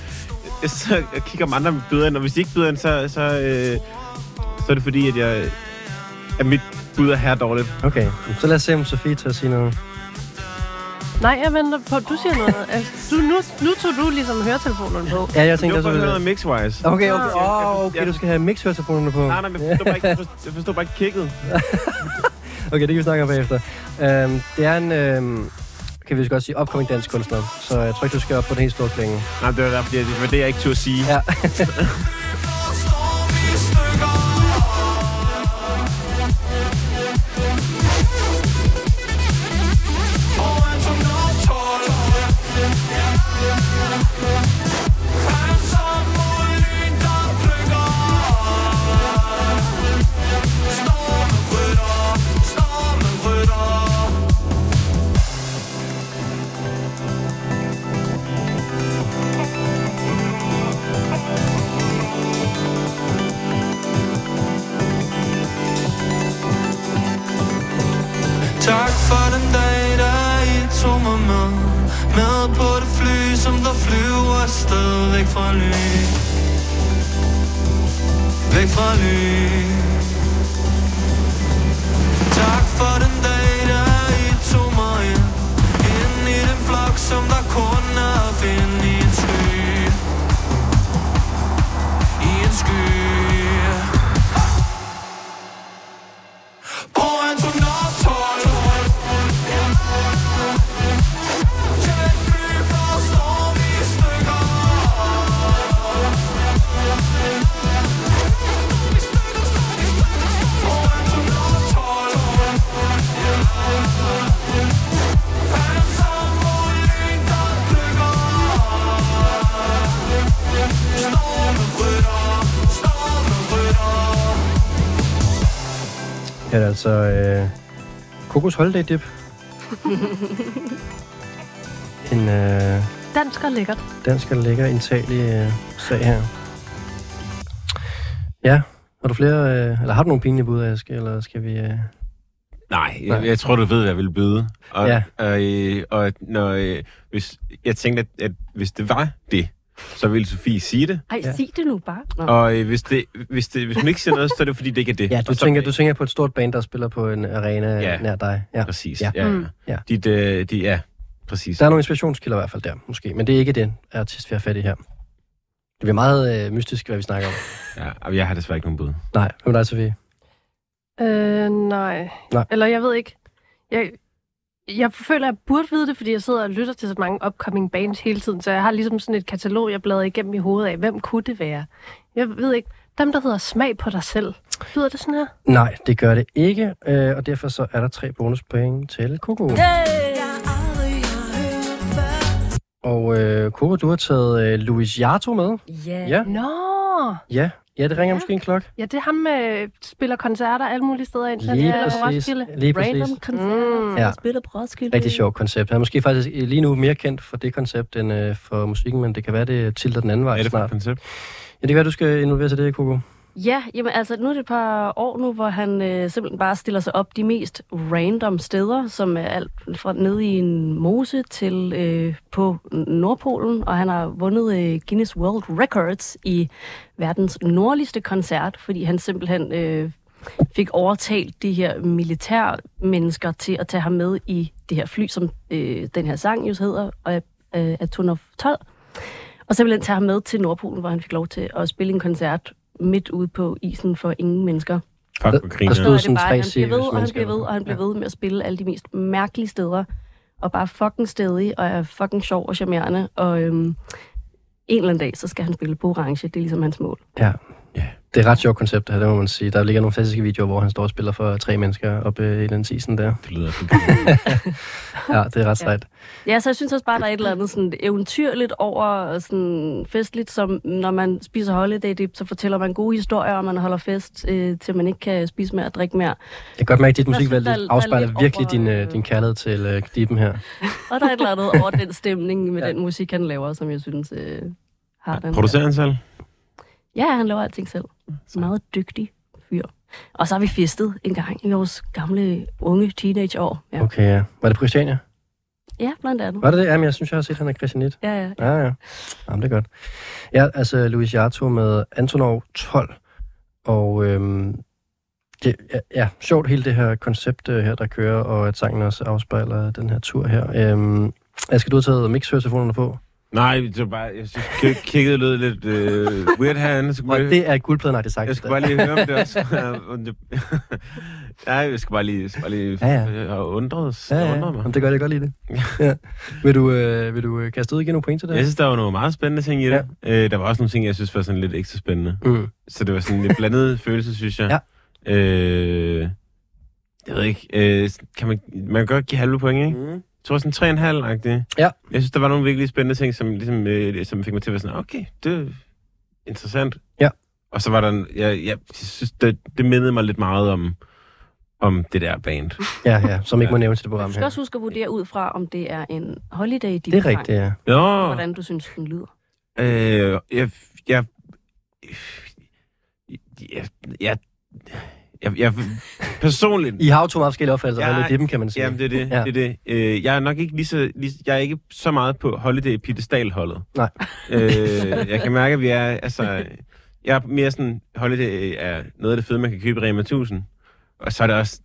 jeg kigger om andre byder ind, og hvis de ikke byder ind, så, så, øh, så er det fordi, at jeg at mit bud er her dårligt. Okay, så lad os se, om Sofie tager at sige noget. Nej, jeg venter på, du siger noget. [laughs] Altså, du, nu, nu tog du ligesom høretelefonerne på. Ja, jeg Det tænkte var også... at høre noget mixwise. Okay, okay, oh, okay, du skal have mixhørtelefonerne på. Nej, nej, men jeg forstår bare ikke, jeg forstår, bare ikke kicket. [laughs] Okay, det kan vi snakke om bagefter. Øhm, det er en, øhm, kan vi så godt sige, upcoming dansk kunstner, så jeg tror ikke, du skal op på den helt store klinge. Nej, det var, derfor, det var det, jeg ikke turde sige. Ja. [laughs] som der flyver sted væk fra lyn Væk fra lyn Tak for den dag, der I tog mig ind Ind i den flok, som der kun er at finde. Er det altså øh, Kokos Holiday Dip. [laughs] en øh, Dansk og lækkert. dansk og lækker indtagelig øh, sag her. Ja, har du flere, øh, eller har du nogle pinlige bud, Aske, eller skal vi... Øh... Nej, jeg, jeg tror, du ved, hvad jeg vil byde. Og, Ja. og, øh, og når, øh, hvis, jeg tænkte, at, at hvis det var det, så ville Sofie sige det. Ej, Ja. sig det nu bare. Nå. Og øh, hvis, det, hvis, det, hvis hun ikke siger noget, så er det fordi, det ikke er det. Ja, du så- tænker, du tænker på et stort band, der spiller på en arena Ja. nær dig. Ja. Præcis, Ja. ja. ja, Mm. ja. Dit, øh, de, ja, præcis. Der er nogle inspirationskilder i hvert fald der, måske. Men det er ikke den artist, vi har fat i her. Det bliver meget øh, mystisk, hvad vi snakker om. [laughs] Ja, og jeg har desværre ikke nogen bud. Nej, hvem er dig, Sofie? Øh, nej. Nej. Eller jeg ved ikke. Jeg, jeg føler, at jeg burde vide det, fordi jeg sidder og lytter til så mange upcoming bands hele tiden, så jeg har ligesom sådan et katalog, jeg bladrer igennem i hovedet af. Hvem kunne det være? Jeg ved ikke. Dem, der hedder Smag på dig selv. Lyder det sådan her? Nej, det gør det ikke, øh, og derfor så er der tre bonuspoint til Coco. Og øh, Coco, du har taget øh, Louis Jato med. Ja. Ja, Nå! ja. Ja, det ringer Ja. måske en klok. Ja, det er ham, der spiller koncerter alle mulige steder ind. Lige spiller på præcis. Roskilde. Lige præcis. Random koncerter, Mm. Ja. spiller på Roskilde. Rigtig sjovt koncept. Han er måske faktisk øh, lige nu mere kendt for det koncept end øh, for musikken, men det kan være, det tilter den anden vej Hvad er det for et koncept? Ja, det kan være, du skal involvere til det, Coco. Ja, jamen altså, nu er det et par år nu, hvor han øh, simpelthen bare stiller sig op de mest random steder, som er alt fra nede i en mose til øh, på Nordpolen, og han har vundet øh, Guinness World Records i verdens nordligste koncert, fordi han simpelthen øh, fik overtalt de her militærmennesker til at tage ham med i det her fly, som øh, den her sang jo hedder, øh, Atonov 12. Og så ville han tage ham med til Nordpolen, hvor han fik lov til at spille en koncert midt ude på isen for ingen mennesker. Fuck, hvor der griner. stod- er sådan bare, tre han bliver ved, og han bliver ved, og han bliver ved med at spille alle de mest mærkelige steder. Og bare fucking stedig, og er fucking sjov og charmerende. Og øhm, en eller anden dag, så skal han spille på orange. Det er ligesom hans mål. Ja. Det er et ret sjovt koncept, det her, det må man sige. Der ligger nogle fantastiske videoer, hvor han står og spiller for tre mennesker oppe i den season der. Det lyder [laughs] Ja, det er ret sejt. Ja, så jeg synes også bare, der er et eller andet sådan eventyrligt over sådan festligt, som når man spiser holiday dip, så fortæller man gode historier, og man holder fest, øh, til man ikke kan spise mere og drikke mere. Jeg kan godt mærke, at dit musikvalg er- er afspejler virkelig over, din, øh, øh, din kærlighed til øh, dippen her. [laughs] Og der er et eller andet over den stemning med Ja. [laughs] ja. den musik, han laver, som jeg synes øh, har den. Producerer han selv? Ja, han laver alting selv. Meget dygtig fyr. Og så har vi festet en gang i vores gamle, unge teenageår. Ja, Okay, ja. Var det på Christiania? ja blandt andet. Var det det? Jamen, jeg synes, jeg har set, at han er Christianit. Ja, ja. Ja, ja. Jamen, det er godt. Ja, altså Louis Jarto med Antonov 12. Og øhm, det, ja, ja, sjovt hele det her koncept øh, her, der kører, og at sangen også afspejler den her tur her. Øhm, skal du have taget mixhøretelefonerne på? Nej, det var bare, jeg synes, k- kigget lød lidt øh, weird herinde. Så Og det er guldpladen, det sagt. jeg skal bare lige høre om det [laughs] også. [laughs] Ja, jeg skal bare lige, jeg skal bare lige Ja, ja. Jeg har undret, Ja, jeg ja. undret mig. Jamen, det gør det godt lide det. ja. Vil du, øh, vil du øh, kaste ud og give nogle point til det? Jeg synes, der var nogle meget spændende ting i det. Ja. Øh, der var også nogle ting, jeg synes var sådan lidt ekstra spændende. Mm. Så det var sådan en blandet [laughs] følelse, synes jeg. Ja. Øh, jeg ved ikke, øh, kan man, man kan godt give halve point, ikke? Mm. Jeg tror sådan 3,5-agtigt. Ja. Jeg synes, der var nogle virkelig spændende ting, som, ligesom, øh, som fik mig til at være sådan, okay, det er interessant. Ja. Og så var der, en, jeg, jeg synes, det, det mindede mig lidt meget om, om det der band. Ja, ja, som ikke må nævnes i det program Du skal her. også huske at vurdere ud fra, om det er en holiday dip Det er rigtigt, ja. Nå, Hvordan du synes, den lyder. øh, jeg, jeg, jeg, jeg, jeg, Jeg, jeg, personligt... I har to meget forskellige opfattelser af Holiday kan man sige. Jamen, det er det. Ja. Det, er det. Øh, jeg er nok ikke lige så, lige, jeg er ikke så meget på Holiday Piedestal-holdet. Nej. Øh, jeg kan mærke, at vi er... Altså, jeg er mere sådan... Holiday er noget af det fede, man kan købe i Rema 1000. Og så er det også...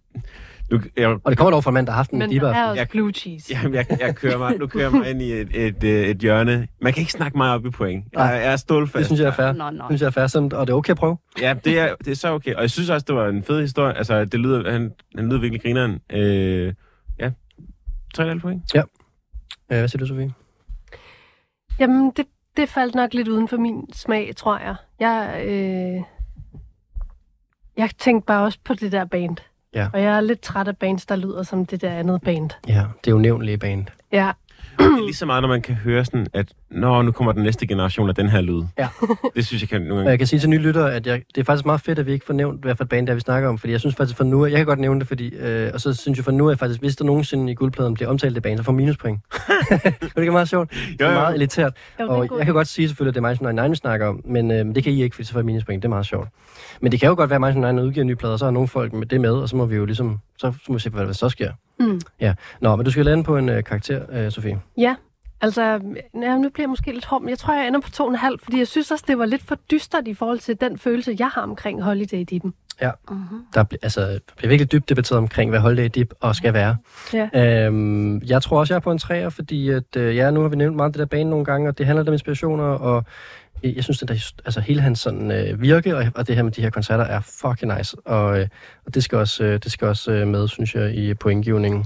Nu, jeg, Og det kommer dog fra en mand, der har haft en Men dipper. der er også Jeg- blue cheese. Jamen, jeg, jeg kører mig, nu kører jeg mig ind i et, et, et, et hjørne. Man kan ikke snakke mig op i point. Nej. Jeg, jeg er stålfast. Det synes jeg er fair. Nå, nå. Det synes jeg er fair, sådan- og det er okay at prøve. Ja, det er, det er så okay. Og jeg synes også, det var en fed historie. Altså, det lyder, han, han lyder virkelig grineren. Øh, ja, 3,5 point. Øh, hvad siger du, Sofie? Jamen, det, det faldt nok lidt uden for min smag, tror jeg. Jeg, øh, jeg tænkte bare også på det der band. Ja. Og jeg er lidt træt af bands, der lyder som det der andet band. Ja, det er jo nævnlige band. Ja, Det er lige så meget, når man kan høre sådan, at Nå, nu kommer den næste generation af den her lyd. Ja. [laughs] Det synes jeg kan nogle Og gange. jeg kan sige til nye lyttere, at jeg, det er faktisk meget fedt, at vi ikke får nævnt, hvad for et band der vi snakker om. Fordi jeg synes faktisk for nu, jeg kan godt nævne det, fordi, øh, og så synes jeg for nu, at faktisk, hvis der nogensinde i guldpladen bliver omtalt det band, så får minuspoint. [laughs] det er meget sjovt. Det er Jo, jo. meget elitært. jo, er Og jeg kan godt sige selvfølgelig, at det er Minds 99, vi snakker om, men øh, det kan I ikke, fordi så får jeg minuspoint. Det er meget sjovt. Men det kan jo godt være, at Minds 99 udgiver nye plader, så er nogle folk med det med, og så må vi jo ligesom, så, må vi se, hvad der så sker. Mm. Ja. Nå, men du skal lande på en øh, karakter, øh, Sofie. Ja, altså, ja, nu bliver jeg måske lidt hård, men jeg tror, jeg ender på to og en halv, fordi jeg synes også, det var lidt for dystert i forhold til den følelse, jeg har omkring Holiday Dippen. Uh-huh. Der bl- altså, bliver virkelig dybt debatteret omkring, hvad Holiday Dip og skal være. Ja. Øhm, jeg tror også, jeg er på en træer, fordi at, øh, ja, nu har vi nævnt meget det der bane nogle gange, og det handler om inspirationer, og jeg synes, det der, altså hele hans sådan, øh, virke, og, og det her med de her koncerter er fucking nice, og, øh, og det skal også, øh, det skal også øh, med, synes jeg, i pointgivningen.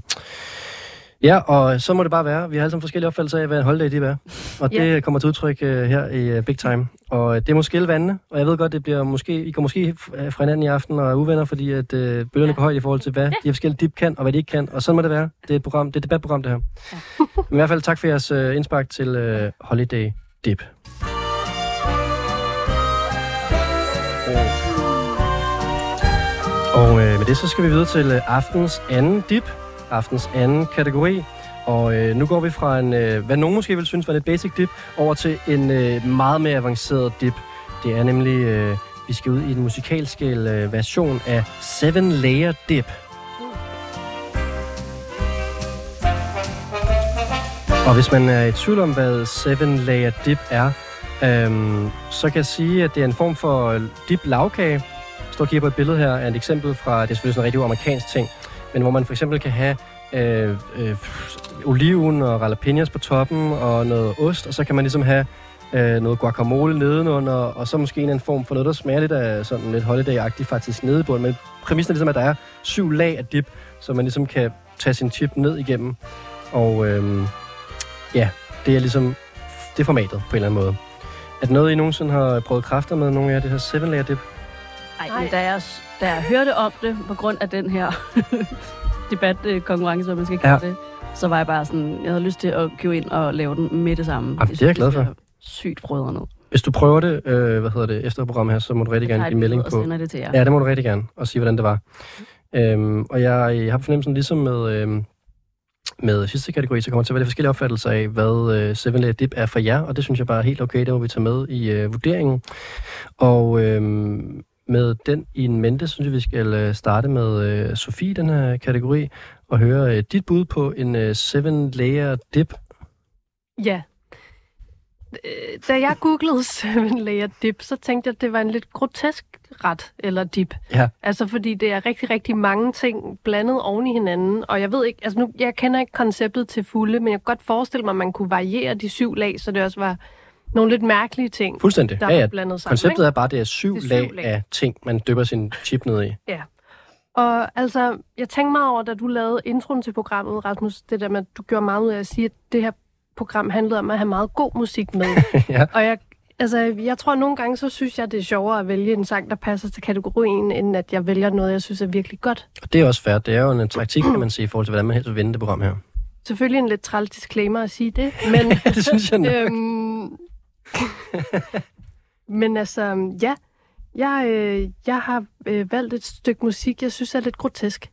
Ja, og så må det bare være. Vi har alle sammen forskellige opfattelser af, hvad en holiday dip er. Og det Ja. kommer til udtryk øh, her i øh, Big Time. Og øh, det må skille vandene, og jeg ved godt, det bliver måske, I går måske f- fra hinanden i aften og er uvenner, fordi at øh, bølgerne Ja. går højt i forhold til, hvad de her forskellige dip kan, og hvad de ikke kan. Og sådan må det være. Det er et, program, det er et debatprogram, det her. Men i hvert fald tak for jeres øh, indspark til øh, Holiday Dip. Mm. Og øh, med det, så skal vi videre til øh, aftens anden dip, aftens anden kategori. Og øh, nu går vi fra en, øh, hvad nogen måske vil synes var lidt basic dip, over til en øh, meget mere avanceret dip. Det er nemlig, øh, vi skal ud i den musikalsk øh, version af Seven Layer Dip. Og hvis man er i tvivl om, hvad Seven Layer Dip er, øhm, så kan jeg sige, at det er en form for øh, dip lavkage. Jeg står og på et billede her af et eksempel fra, det er selvfølgelig sådan en rigtig amerikansk ting, men hvor man for eksempel kan have øh, øh, oliven og jalapenos på toppen og noget ost, og så kan man ligesom have øh, noget guacamole nedenunder, og så måske en anden form for noget, der smager lidt af sådan lidt holiday-agtigt faktisk nede i bunden. Men præmissen er ligesom, at der er syv lag af dip, så man ligesom kan tage sin chip ned igennem. Og øh, ja, det er ligesom det er formatet på en eller anden måde. Er det noget, I nogensinde har prøvet kræfter med nogle af det her 7 layer dip? Ej, Nej. men da jeg, da jeg hørte om det, på grund af den her [laughs] debatkonkurrence, hvad man skal kalde Ja. det, så var jeg bare sådan, jeg havde lyst til at købe ind og lave den med det samme. Jamen, det er jeg glad for. Sygt brødre ned. Hvis du prøver det, øh, hvad hedder det, efter programmet her, så må du rigtig gerne give melding Og på. det til jer. Ja, det må du rigtig gerne, og sige, hvordan det var. Øhm, og jeg, jeg har fornemmelsen, ligesom med, øhm, med sidste kategori, så kommer der til at være lidt forskellige opfattelser af, hvad øh, Seven Layer Dip er for jer, og det synes jeg bare er helt okay, det må vi tage med i øh, vurderingen. Og øh, med den i en mente, synes jeg, vi skal øh, starte med øh, Sofie i den her kategori, og høre øh, dit bud på en øh, Seven Layer Dip. Ja. Øh, da jeg googlede Seven Layer Dip, så tænkte jeg, at det var en lidt grotesk ret eller dip. Ja. Altså fordi det er rigtig, rigtig mange ting blandet oven i hinanden. Og jeg ved ikke, altså nu, jeg kender ikke konceptet til fulde, men jeg kan godt forestille mig, at man kunne variere de syv lag, så det også var nogle lidt mærkelige ting, Fuldstændig. der Ja, ja. blandet sammen. Konceptet er bare, at det er syv, Det er syv lag, lag. af ting, man dypper sin chip ned i. Og altså, jeg tænkte meget over, da du lavede introen til programmet, Rasmus, det der med, at du gjorde meget ud af at sige, at det her program handlede om at have meget god musik med. [laughs] Ja. Og jeg, altså, jeg tror, nogle gange, så synes jeg, det er sjovere at vælge en sang, der passer til kategorien, end at jeg vælger noget, jeg synes er virkelig godt. Og det er også fair. Det er jo en taktik, kan man sige, i forhold til, hvordan man helst vil vinde det program her. Selvfølgelig en lidt træls disclaimer at sige det, [laughs] men... det synes jeg nok. øhm, [laughs] men altså, ja, jeg, øh, jeg har øh, valgt et stykke musik, jeg synes er lidt grotesk.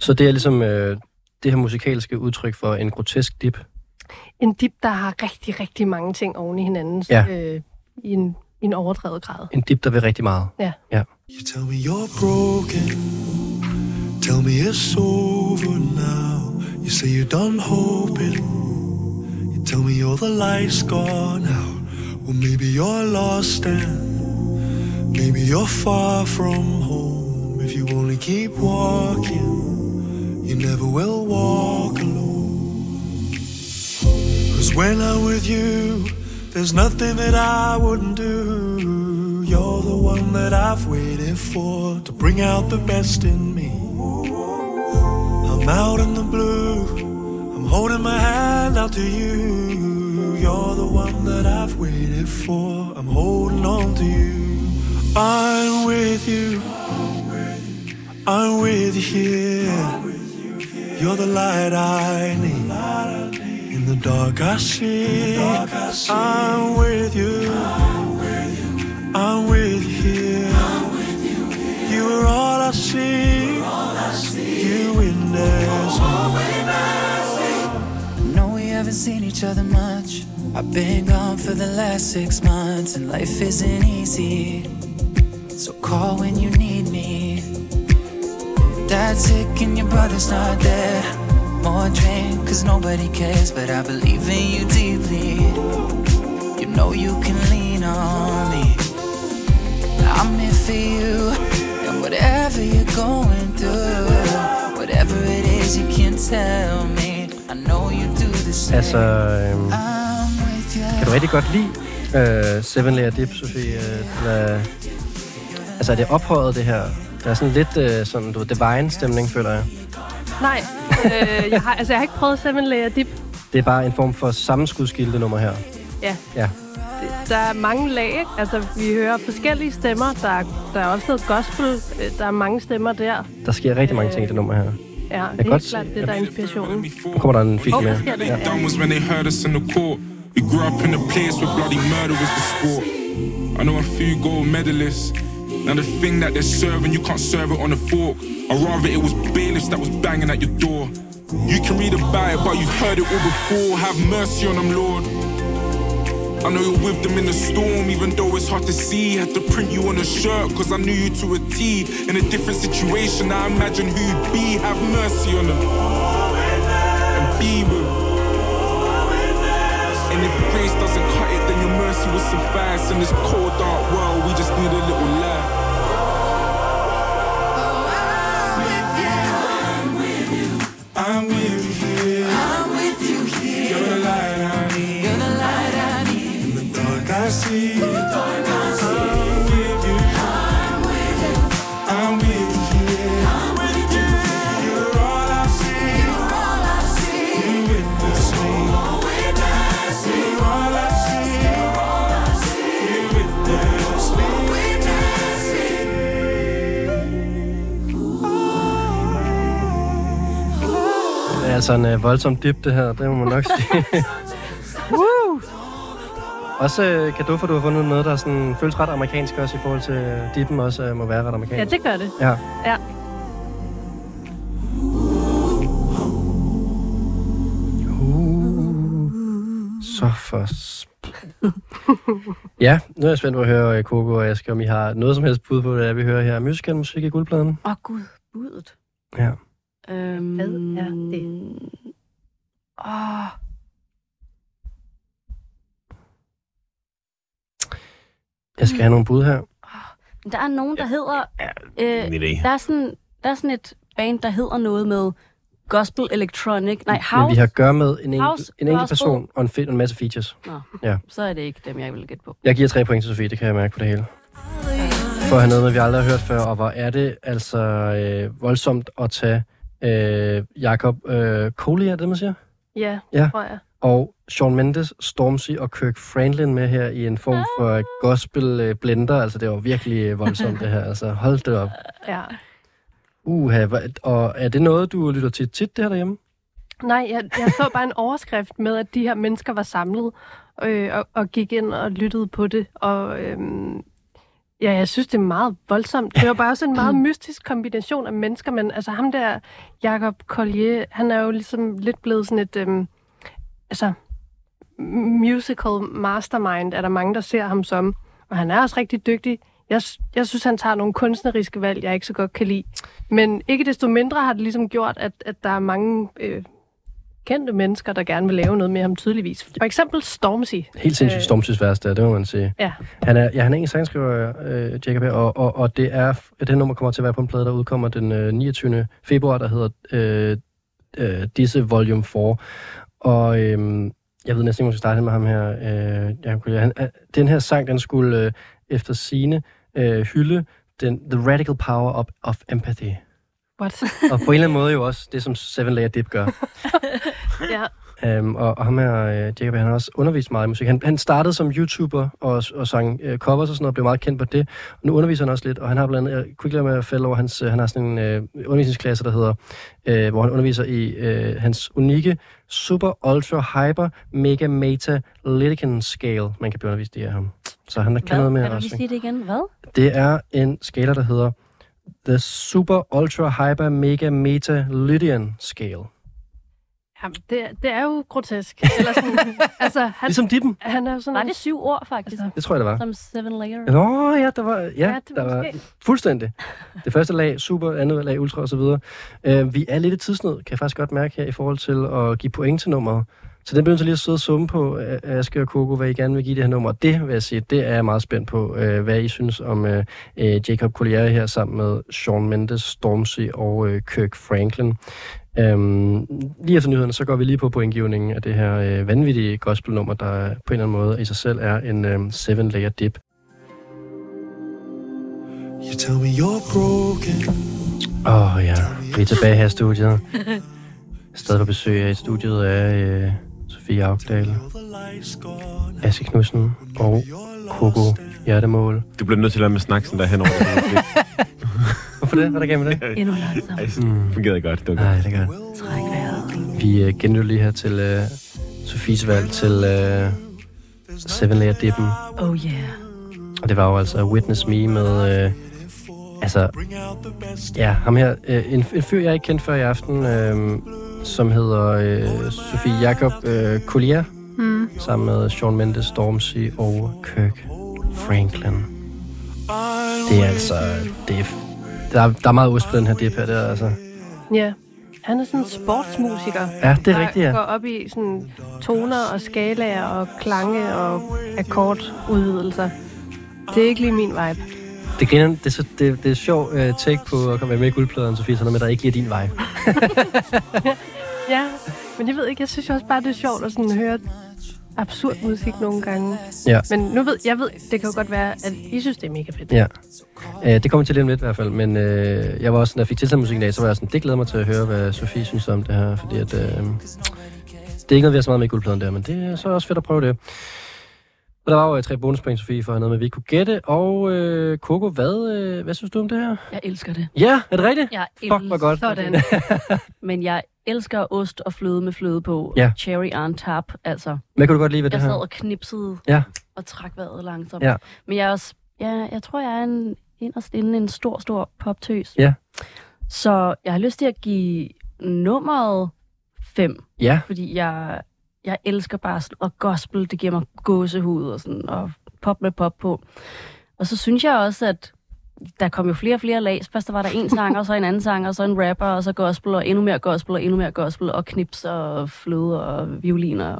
Så det er ligesom øh, det her musikalske udtryk for en grotesk dip. En dip, der har rigtig, rigtig mange ting oven i hinanden Ja. øh, i, en, i en overdrevet grad. En dip, der vil rigtig meget. Ja. ja. You tell me you're broken. Tell me it's over now. You say you're done hoping. You tell me all the lights gone out. Well, maybe you're lost and maybe you're far from home. If you only keep walking, you never will walk alone. Cause when I'm with you, there's nothing that I wouldn't do. You're the one that I've waited for to bring out the best in me. I'm out in the blue, I'm holding my hand out to you. You're the one that I've waited for, I'm holding on to you. I'm with you, I'm with you here. You're the light I need. In the dark I see, I'm with you. I'm with you here. You are all I see. You witness. know we haven't seen each other much. I've been gone for the last six months, and life isn't easy. So call when you need me. Dad's sick and your brother's not there. More drink, cause nobody cares, but I believe in you deeply. You know you can lean on me. I'm here for you, and whatever you're going through, whatever it is you can tell me. I know you do the same. Altså, øhm, I'm with you. kan du rigtig godt lide øh, Seven Layer Dip, Sofie? Øh, den er, altså, er det ophøjet, det her? Der er sådan lidt øh, sådan, du ved, divine stemning, føler jeg. Nej, øh, jeg, har, altså, jeg har ikke prøvet Seven Layer Dip. Det er bare en form for sammenskudskilde nummer her. Ja. Ja. Der er mange lag, ikke? Altså, vi hører forskellige stemmer. Der er, der er også noget gospel. Øh, Der er mange stemmer der. Der sker rigtig mange ting i det nummer her. Ja, det er godt helt klart det, der er inspirationen. Nu kommer der en fil Åh, med. hvad sker der? Ja. We grew up in a place where bloody murder was the sport. I know a few gold medalists. Now the thing that they're serving, you can't serve it on a fork. Or rather, it was bailiffs that was banging at your door. You can read about it, but you've heard it all before. Have mercy on them, Lord. I know you're with them in the storm, even though it's hard to see. Had to print you on a shirt, cause I knew you to a T. In a different situation, I imagine who you'd be. Have mercy on them. And be with them. And if grace doesn't cut it, then your mercy will suffice. In this cold, dark world, we just need a little light. Altså en øh, voldsom dip, det her. Det må man nok sige. [laughs] Woo! Også øh, kado for, at du har fundet noget, der sådan, føles ret amerikansk også i forhold til dippen også øh, må være ret Ja, amerikansk. det gør det. Ja. Ja. Så for... ja, nu er jeg spændt på at høre, øh, Coco og Aske, om I har noget som helst bud på, det vi hører her. Musical musik i guldpladen. Åh, oh, gud, budet. Ja. Øhm, Hvad er det? Åh, Jeg skal have nogle bud her. der er nogen, der hedder... Øh, En idé. der, er sådan, der er sådan et band, der hedder noget med gospel electronic. Nej, house. Men vi har at gøre med en enkelt, en enkelt person og en, fe- en masse features. Nå, Ja. så er det ikke dem, jeg vil gætte på. Jeg giver tre point til Sofie, det kan jeg mærke på det hele. For at have noget vi aldrig har hørt før, og hvor er det altså øh, voldsomt at tage øh, Jacob øh, Coley, er det, man siger? Ja, Ja. tror jeg. Og Shawn Mendes, Stormzy og Kirk Franklin med her i en form for gospel øh, blender. Altså, det var virkelig voldsomt, det her. Altså, hold det op. Ja. Uha, og er det noget, du lytter til tit, det her derhjemme? Nej, jeg, jeg så bare en overskrift med, at de her mennesker var samlet øh, og, og gik ind og lyttede på det. Og øhm, ja, jeg synes, det er meget voldsomt. Det var bare også en meget [laughs] mystisk kombination af mennesker, men altså ham der, Jacob Collier, han er jo ligesom lidt blevet sådan et, øhm, altså musical mastermind, er der mange, der ser ham som. Og han er også rigtig dygtig. Jeg, jeg synes, han tager nogle kunstneriske valg, jeg ikke så godt kan lide. Men ikke desto mindre har det ligesom gjort, at, at der er mange øh, kendte mennesker, der gerne vil lave noget med ham tydeligvis. For eksempel Stormzy. Helt sindssygt Øh. Stormsys værste, det må man sige. Ja. Han er, ja, han er en sangskriver, øh, Jacob her, og, og, og det er, det her nummer kommer til at være på en plade, der udkommer den øh, 29. februar, der hedder øh, øh, Disse Volume 4. Og øh, jeg ved næsten ikke, om jeg skal starte med ham her. Øh, Jacob han, øh, den her sang, den skulle øh, efter sine øh, hylde den, the radical power of, of empathy. What? Og på en eller anden måde jo også det, som Seven Layer Dip gør. [laughs] ja. Um, og, og ham her, øh, Jacob, han har også undervist meget i musik. Han, han startede som YouTuber og, og sang øh, covers og sådan noget, og blev meget kendt på det. Og nu underviser han også lidt, og han har blandt andet, jeg kunne ikke lade med at falde over hans, øh, han har sådan en øh, undervisningsklasse, der hedder, øh, hvor han underviser i øh, hans unikke Super Ultra Hyper Mega Meta Lydican Scale, man kan blive undervist i af ham. Så han kan noget Hvad? med Kan du også. lige sige det igen? Hvad? Det er en skala, der hedder The Super Ultra Hyper Mega Meta Lydian Scale. Jamen, det, er- det er jo grotesk. Eller sådan, [laughs] altså, han, Ligesom dippen. han er jo sådan Var det syv ord, faktisk? Det tror jeg, det var. Som Seven Layer? Nå, ja, der var, ja, Ja, det der var fuldstændig. Det første lag, super, andet lag, ultra osv. Uh, vi er lidt i tidsnød, kan jeg faktisk godt mærke her, i forhold til at give point til nummeret. Så den begynder lige at sidde og summe på, uh, Aske og Coco, hvad I gerne vil give det her nummer. Det vil jeg sige, det er jeg meget spændt på, uh, hvad I synes om Jacob Collier her sammen med Shawn Mendes, Stormzy og Kirk Franklin. Um, lige efter nyhederne, så går vi lige på pointgivningen af det her uh, vanvittige gospelnummer, der på en eller anden måde i sig selv er en um, seven-layer dip. You tell me you're broken. Åh oh, ja, vi er tilbage her i studiet. [laughs] Stadig på besøg i studiet af øh, Sofie Aukdal. Aske Knudsen og Coco Hjertemål. Du bliver nødt til at lade med snaksen der henover. [laughs] Hvorfor det? Hvad er der galt med det? [laughs] Endnu langsomt. Ej, det fungerede godt. Det var godt. det er godt. Træk vejret. Vi genlytter lige her til øh, Sofies valg til øh, Seven Layer Dippen. Oh yeah. Og det var jo altså Witness Me med... Øh, altså, ja, ham her. Øh, en, en fyr, jeg ikke kendt før i aften, øh, som hedder øh, Sofie Jakob øh, Collier. Mm. sammen med Shawn Mendes, Stormzy og Kirk Franklin. Det er altså... Det er, der, er, der er meget ost på den her dip her, det er altså... Ja. Han er sådan en sportsmusiker. Ja, det er der rigtigt, ja. går op i sådan toner og skalaer og klange og akkordudvidelser. Det er ikke lige min vibe. Det, griner, det, er, så, det, det er sjovt uh, take på at komme med i guldpladeren, Sofie, sådan noget med, der ikke lige er din vej. [laughs] Ja, men jeg ved ikke, jeg synes også bare, det er sjovt at sådan høre absurd musik nogle gange. Ja. Men nu ved jeg ved, det kan jo godt være, at I synes, det er mega fedt. Ja. Uh, det kommer til lige om lidt i hvert fald, men uh, jeg var også, når jeg fik tilsendt musikken dag, så var jeg sådan, det glæder mig til at høre, hvad Sofie synes om det her, fordi at, uh, det er ikke noget, vi har så meget med i guldpladen der, men det er så også fedt at prøve det. Og der var jo tre bonuspoint, Sofie, for noget med, vi kunne gætte. Og øh, Coco, hvad, øh, hvad synes du om det her? Jeg elsker det. Ja, er det rigtigt? Jeg Fuck, hvor godt. Sådan. [laughs] Men jeg elsker ost og fløde med fløde på. Ja. Cherry on top, altså. Hvad kunne du godt lide ved det Jeg sad her? og knipsede Ja. og træk vejret langsomt. Ja. Men jeg er også, ja, jeg tror, jeg er en, inderst inde en stor, stor poptøs. Ja. Så jeg har lyst til at give nummeret 5, Ja, fordi jeg, jeg elsker bare sådan, og gospel, det giver mig gåsehud og sådan, og pop med pop på. Og så synes jeg også, at der kom jo flere og flere lag. Først der var der en [laughs] sang, og så en anden sang, og så en rapper, og så gospel, og endnu mere gospel, og endnu mere gospel, og knips, og fløde, og violiner.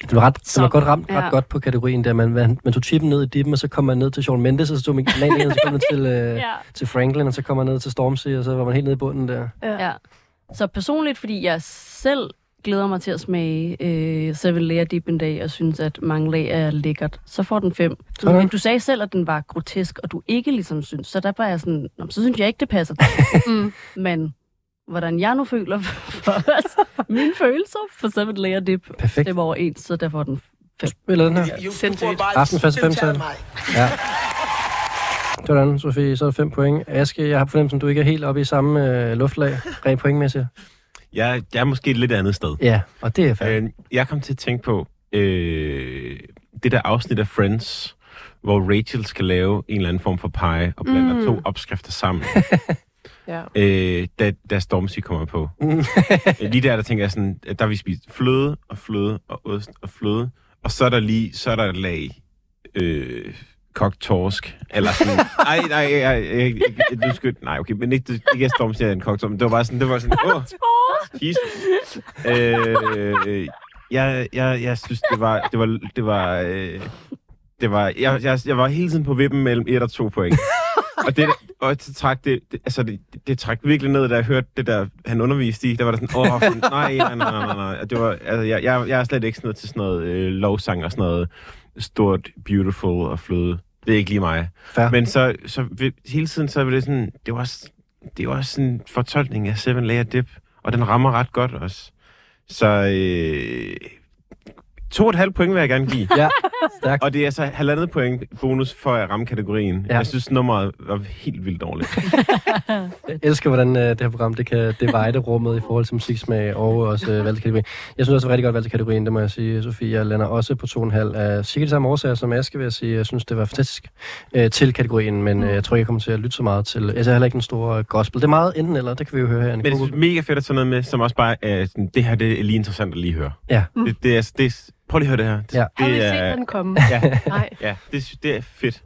det var, ret, det var godt ramt ret ja. godt på kategorien der. Man, man, man tog chippen ned i dippen, og så kom man ned til Shawn Mendes, og så tog man land ned, og så kom man til, [laughs] øh, Ja. til Franklin, og så kom man ned til Stormzy, og så var man helt nede i bunden der. Ja. Så personligt, fordi jeg selv glæder mig til at smage øh, Seven Layer Dip en dag, og synes, at mange lag er lækkert, så får den fem. Sådan. Men du sagde selv, at den var grotesk, og du ikke ligesom synes, så der var jeg sådan, "Nå, så synes jeg ikke, det passer. [laughs] Mm. Men hvordan jeg nu føler [laughs] for altså, mine følelser for Seven Layer Dip, Perfekt. det var overens, så der får den Spiller den her. Sindssygt. Aftens første femtal. Ja. Sådan, Sofie, så er det fem point. Aske, jeg har fornemmelsen, du ikke er helt oppe i samme øh, luftlag, rent pointmæssigt. Jeg, jeg er måske et lidt andet sted. Ja, og det er færdigt. Øh, jeg kom til at tænke på øh, det der afsnit af Friends, hvor Rachel skal lave en eller anden form for pie og blander Mm. to opskrifter sammen, [laughs] Ja. øh, da, da Stormzy kommer på. Mm. Lige der, der tænker jeg sådan, at der har vi spist fløde og fløde og ost og fløde, og så er der lige, så er der et lag øh, koktorsk. Eller sådan... [laughs] Ej, nej, nej, nej, nej, du skal... Nej, okay, men ikke, ikke jeg stormstjerne en koktorsk, men det var bare sådan... Det var sådan... Åh, Jesus. Øh, jeg, jeg, jeg synes, det var... Det var... Det var, øh, det var jeg, jeg, jeg var hele tiden på vippen mellem et og to point. og det, og det trak, det, det, altså det, det, det trak virkelig ned, da jeg hørte det der, han underviste i. Der var der sådan, åh, oh, nej, nej, nej, nej, nej, nej. Det var, altså, jeg, jeg, jeg er slet ikke sådan noget til sådan noget øh, lovsang og sådan noget stort, beautiful og fløde. Det er ikke lige mig. Fair. Men så, så vi- hele tiden, så var det sådan, det var, det var sådan en fortolkning af Seven Layer Dip, og den rammer ret godt også. Så øh, to og et halvt point vil jeg gerne give. [laughs] Ja, stærkt. Og det er så halvandet point bonus for at ramme kategorien. Ja. Jeg synes, nummeret var helt vildt dårligt. [laughs] Jeg elsker, hvordan øh, det her program det kan divide rummet i forhold til musiksmag og også øh, valgte kategorien. Jeg synes også, det var rigtig godt valgt til kategorien, det må jeg sige, Sofie. Jeg lander også på 2,5 af sikkert de samme årsager som Aske, vil jeg sige. Jeg synes, det var fantastisk øh, til kategorien, men øh, jeg tror ikke, jeg kommer til at lytte så meget til. Jeg er heller ikke en stor øh, gospel. Det er meget enten eller, det kan vi jo høre her. Men jeg synes, mega fedt at tage noget med, som også bare er sådan, det her det er lige interessant at lige høre. Ja. Det, det er, det er, prøv lige at høre det her. Det, Ja. Har vi det set er, den komme? Ja, Nej. [laughs] ja det, det er fedt.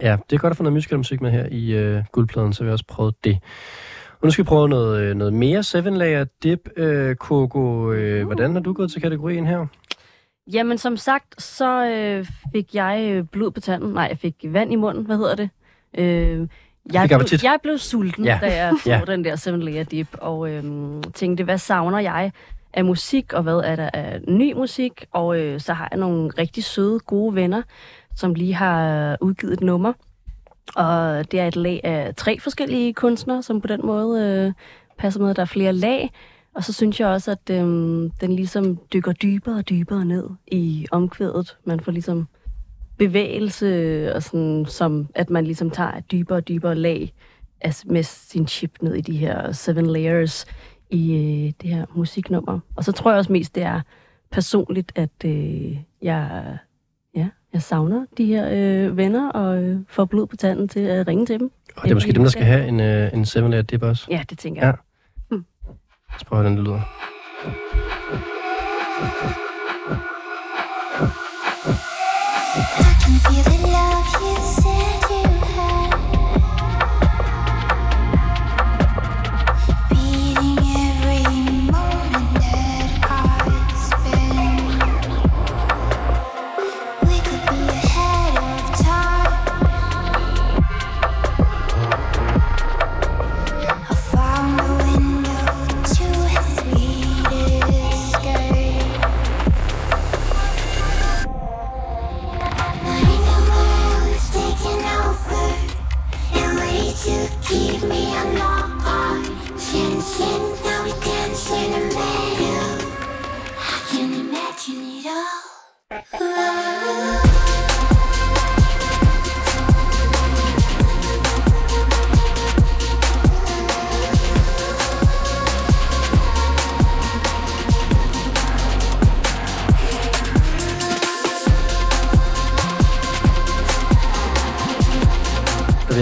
Ja, det er godt at få noget musical musik med her i øh, guldpladen, så vi har også prøvet det. Og nu skal vi prøve noget, øh, noget mere Seven Layer Dip. Øh, Coco, øh, hvordan har du gået til kategorien her? Jamen, som sagt, så øh, fik jeg øh, blod på tanden. Nej, jeg fik vand i munden. Hvad hedder det? Øh, jeg, blev, appetit. jeg blev sulten, Ja. ja. da jeg så [laughs] Ja. ja. den der Seven Layer Dip, og øh, tænkte, hvad savner jeg af musik, og hvad er der af ny musik? Og øh, så har jeg nogle rigtig søde, gode venner, som lige har udgivet et nummer. Og det er et lag af tre forskellige kunstnere, som på den måde øh, passer med, at der er flere lag. Og så synes jeg også, at øhm, den ligesom dykker dybere og dybere ned i omkvædet. Man får ligesom bevægelse, øh, og sådan, som at man ligesom tager et dybere og dybere lag altså med sin chip ned i de her seven layers i øh, det her musiknummer. Og så tror jeg også mest, det er personligt, at øh, jeg, ja, jeg savner de her øh, venner, og øh, får blod på tanden til at ringe til dem. Og det er måske dem, der skal have en, øh, en Seven Layer Dip også. Ja, det tænker Ja. jeg. Lad os prøve, hvordan det lyder. I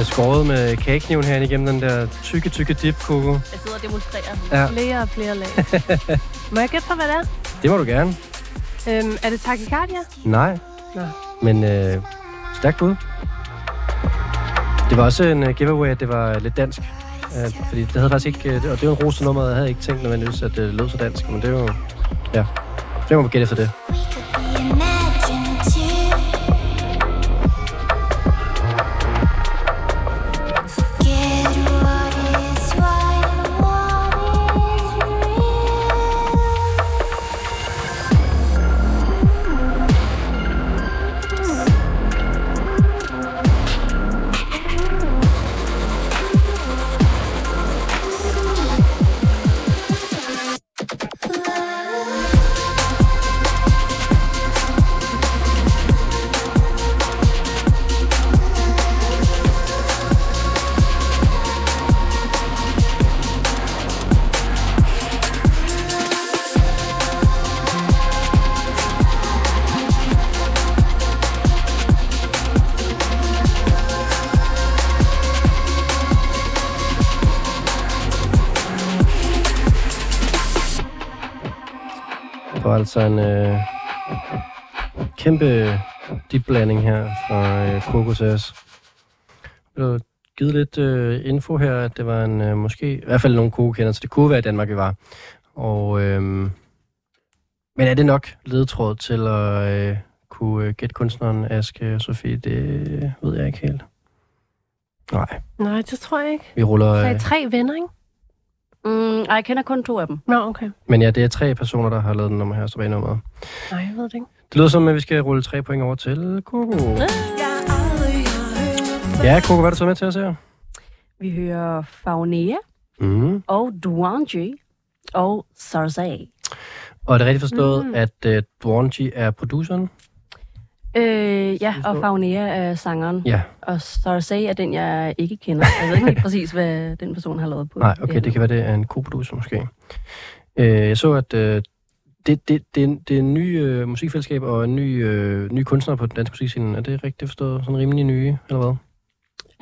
bliver skåret med kagekniven herinde igennem den der tykke, tykke dip, Coco. Jeg sidder og demonstrerer. Ja, Flere og flere lag. [laughs] Må jeg gætte på, hvad det er? det må du gerne. Øhm, er det Takikardia? Nej. Nå. Men øh, stærkt bud. Det var også en uh, giveaway, at det var lidt dansk. Uh, fordi det havde faktisk ikke... Uh, og det var en rose nummer, jeg havde ikke tænkt nødvendigvis, at det lød så dansk. Men det var jo... Ja. Det må man gætte efter det. Altså en øh, kæmpe dit blanding her fra øh, os. Du har givet lidt øh, info her, at det var en, øh, måske, i hvert fald nogle Coco kender, så det kunne være i Danmark, vi var. Og, øh, men er det nok ledetråd til at øh, kunne øh, gætte kunstneren Aske Sofie? Det ved jeg ikke helt. Nej, Nej, det tror jeg ikke. vi ruller... Så er Øh, I tre venner, ikke? Mm, ej, jeg kender kun to af dem. Nå, okay. men ja, det er tre personer, der har lavet den nummer her, så bag nummeret. Nej, jeg ved det ikke. Det lyder som, at vi skal rulle tre point over til Coco. Ja, Coco, hvad er du så med til at se her? Vi hører Faunea Mm. og Duanji og Sarzay. Og er det rigtigt forstået, Mm. at uh, Dwarnji er produceren? Øh, ja, og Faunea er sangeren. Ja. Og Sarzay er den, jeg ikke kender. Jeg ved ikke helt præcis, hvad den person har lavet på. Nej, okay, det kan være, det er en co-producer måske. Øh, jeg så, at øh, det, det, det, det er en ny øh, musikfællesskab og en ny, øh, ny kunstner på den danske musikscene. Er det rigtigt forstået? Sådan rimelig nye, eller hvad?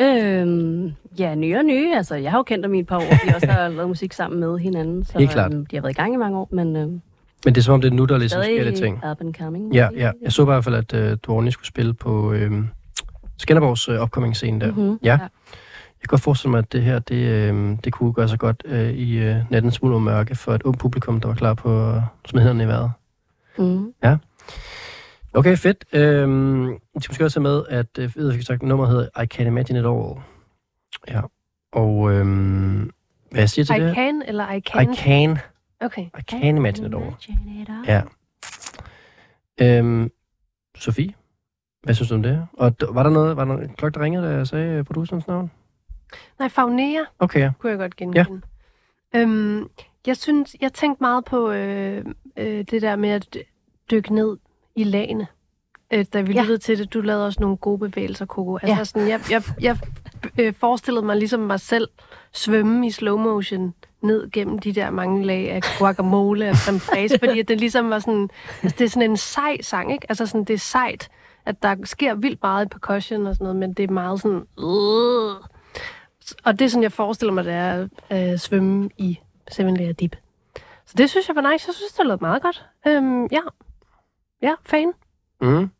Øhm, ja, nye og nye. Altså, jeg har jo kendt dem i et par år. Vi også har lavet musik sammen med hinanden. Så, Helt klart. Øhm, de har været i gang i mange år, men øhm, Men det er som om, det er nu, der ligesom sker stadig ting. up and coming. Ja, ja. Jeg så i hvert fald, at øh, Dwarnji skulle spille på øh, Skanderborgs øh, upcoming-scene der. Mm-hmm. Ja. Jeg kan godt forestille mig, at det her, det, øh, det kunne gøre sig godt øh, i øh, nattens smule og mørke for et ung publikum, der var klar på at smide hænderne i vejret. Mm. Okay, fedt. Øhm, jeg skal måske også have med, at øh, jeg fik sagt, nummeret hedder I Can't Imagine It All. Ja. Og øhm, hvad jeg siger til I det? can, eller I I can? Can. Okay. I can't imagine it all. Imagine it all. Ja. Øhm, Sofie, hvad synes du om det? Og d- var der noget, var der en klokke, der ringede, da jeg sagde øh, producerens navn? Nej, Faunea Okay, ja. kunne jeg godt genkende. Ja. Øhm, jeg synes, jeg tænkte meget på øh, øh, det der med at dykke ned i lagene. Øh, da vi Ja. lyttede til det, du lavede også nogle gode bevægelser, Coco. Altså Ja. sådan, jeg, jeg, jeg øh, forestillede mig ligesom mig selv svømme i slow motion ned gennem de der mange lag af guacamole og creme fraise, fordi at det ligesom var sådan, altså det er sådan en sej sang, ikke? Altså sådan, det er sejt, at der sker vildt meget i percussion og sådan noget, men det er meget sådan, øh. Og det er sådan, jeg forestiller mig, det er at øh, svømme i Seven Layer Deep. Så det synes jeg var nice. Jeg synes, det lød meget godt. Øhm, ja. Ja, fan. Mm.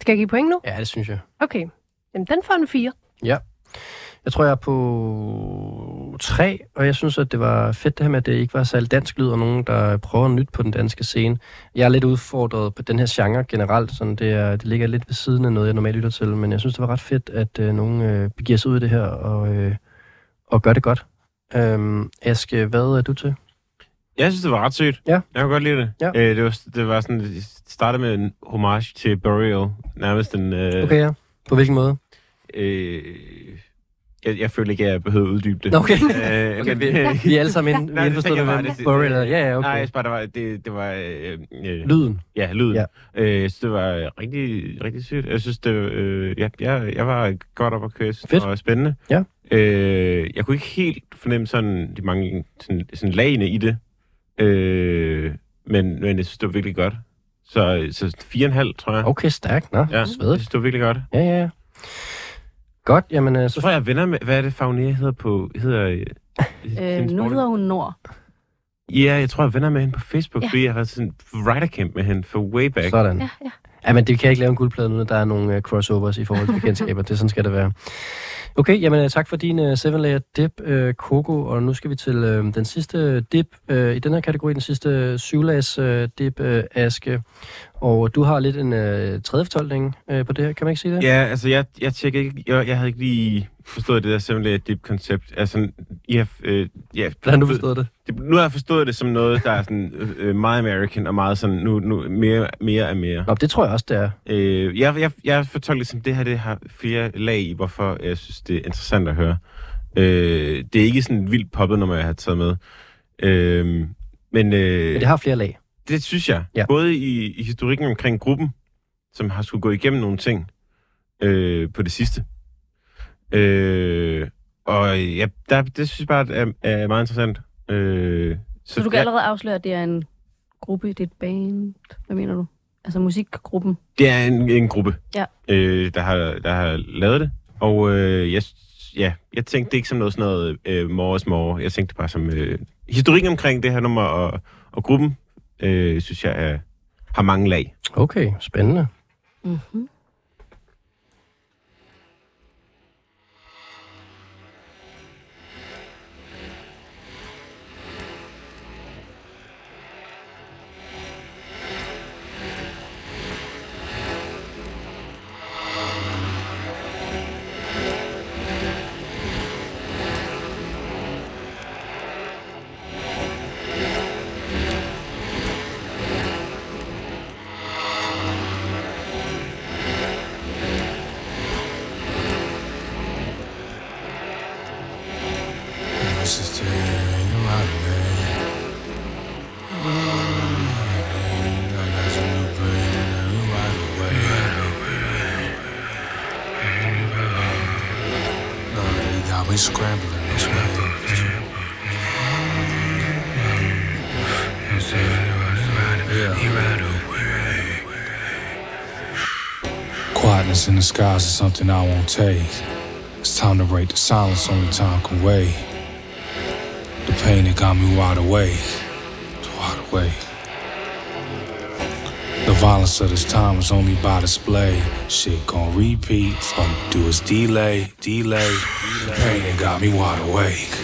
Skal jeg give point nu? Ja, det synes jeg. Okay. Jamen, den får en 4. Jeg tror, jeg er på tre, og jeg synes, at det var fedt det her med, at det ikke var særlig dansk lyd, og nogen, der prøver nyt på den danske scene. Jeg er lidt udfordret på den her genre generelt, sådan det, er, det ligger lidt ved siden af noget, jeg normalt lytter til, men jeg synes, det var ret fedt, at øh, nogen øh, begiver sig ud i det her og, øh, og gør det godt. Øhm, Aske, hvad er du til? Jeg synes, det var ret sødt. Ja. Jeg kunne godt lide det. Ja. Øh, det, var, det var sådan, det startede med en homage til Burial. Nærmest en... Øh, Okay, ja. På hvilken måde? øh, jeg, jeg føler ikke, at jeg behøver at uddybe det. Okay. Øh, [laughs] okay men, vi, vi er [laughs] alle sammen ind, vi Nej, er indforstået med bare, det- Burial. Ja, ja, okay. Nej, bare, det var... Det, det var øh, øh, Lyden. Ja, lyden. Ja. Øh, synes, det var rigtig, rigtig sygt. Jeg synes, det, øh, ja, jeg, jeg var godt op at køre. Synes, Fedt. det var spændende. Ja. Øh, jeg kunne ikke helt fornemme sådan de mange sådan, sådan lagene i det. Øh, men, men jeg synes, det var virkelig godt. Så, så fire og en halv, tror jeg. Okay, stærkt. Nå, ja, jeg svedigt. synes, det var virkelig godt. Ja, ja, ja. Godt, jamen, øh, Så tror jeg, venner med... Hvad er det, Fagnea hedder på... Hedder, øh, Øh, nu hedder hun Nord. Ja, jeg tror, jeg venner med hende på Facebook, Ja. fordi jeg har sådan en writer camp med hende for way back. Sådan. Ja, ja. Ja, men det kan jeg ikke lave en guldplade, uden at der er nogle uh, crossovers i forhold til bekendtskaber. det sådan skal det være. Okay, jamen øh, tak for din uh, seven layer dip, uh, Coco, og nu skal vi til uh, den sidste dip uh, i den her kategori, den sidste syv layers uh, dip, uh, Aske. Og du har lidt en uh, tredje fortolkning uh, på det her, kan man ikke sige det? Ja, altså jeg, jeg tjekkede ikke, jeg, jeg havde ikke lige forstået det der layer dip koncept. Altså, I har, øh, ja, Hvordan har du forstået det? det? Nu har jeg forstået det som noget, der er sådan øh, øh, meget American og meget sådan, nu, nu mere, mere af mere. Nå, det tror jeg også, det er. Øh, jeg, jeg, jeg fortolker det som, det her det har flere lag i, hvorfor jeg synes, det er interessant at høre. Øh, det er ikke sådan vildt poppet, når jeg har taget med. Øh, men, øh, Men det har flere lag. Det synes jeg. Ja. Både i, i historikken omkring gruppen, som har skulle gå igennem nogle ting øh, på det sidste. Øh, og ja, der, det synes jeg bare er, er meget interessant. Øh, Så du kan allerede afsløre, at det er en gruppe, det er et band. Hvad mener du? Altså musikgruppen. Det er en, en gruppe, Ja. øh, der, har, der har lavet det. Og øh, jeg, ja, jeg tænkte det ikke som noget sådan noget øh, more is more. Jeg tænkte det bare som øh, historikken omkring det her nummer, og, og gruppen, øh, synes jeg er, har mange lag. Okay, spændende. Mm-hmm. Something I won't take. It's time to break the silence, only time can wait. The pain that got me wide awake, wide awake. The violence of this time is only by display. Shit gon' repeat. All you do is delay, delay. The pain that got me wide awake.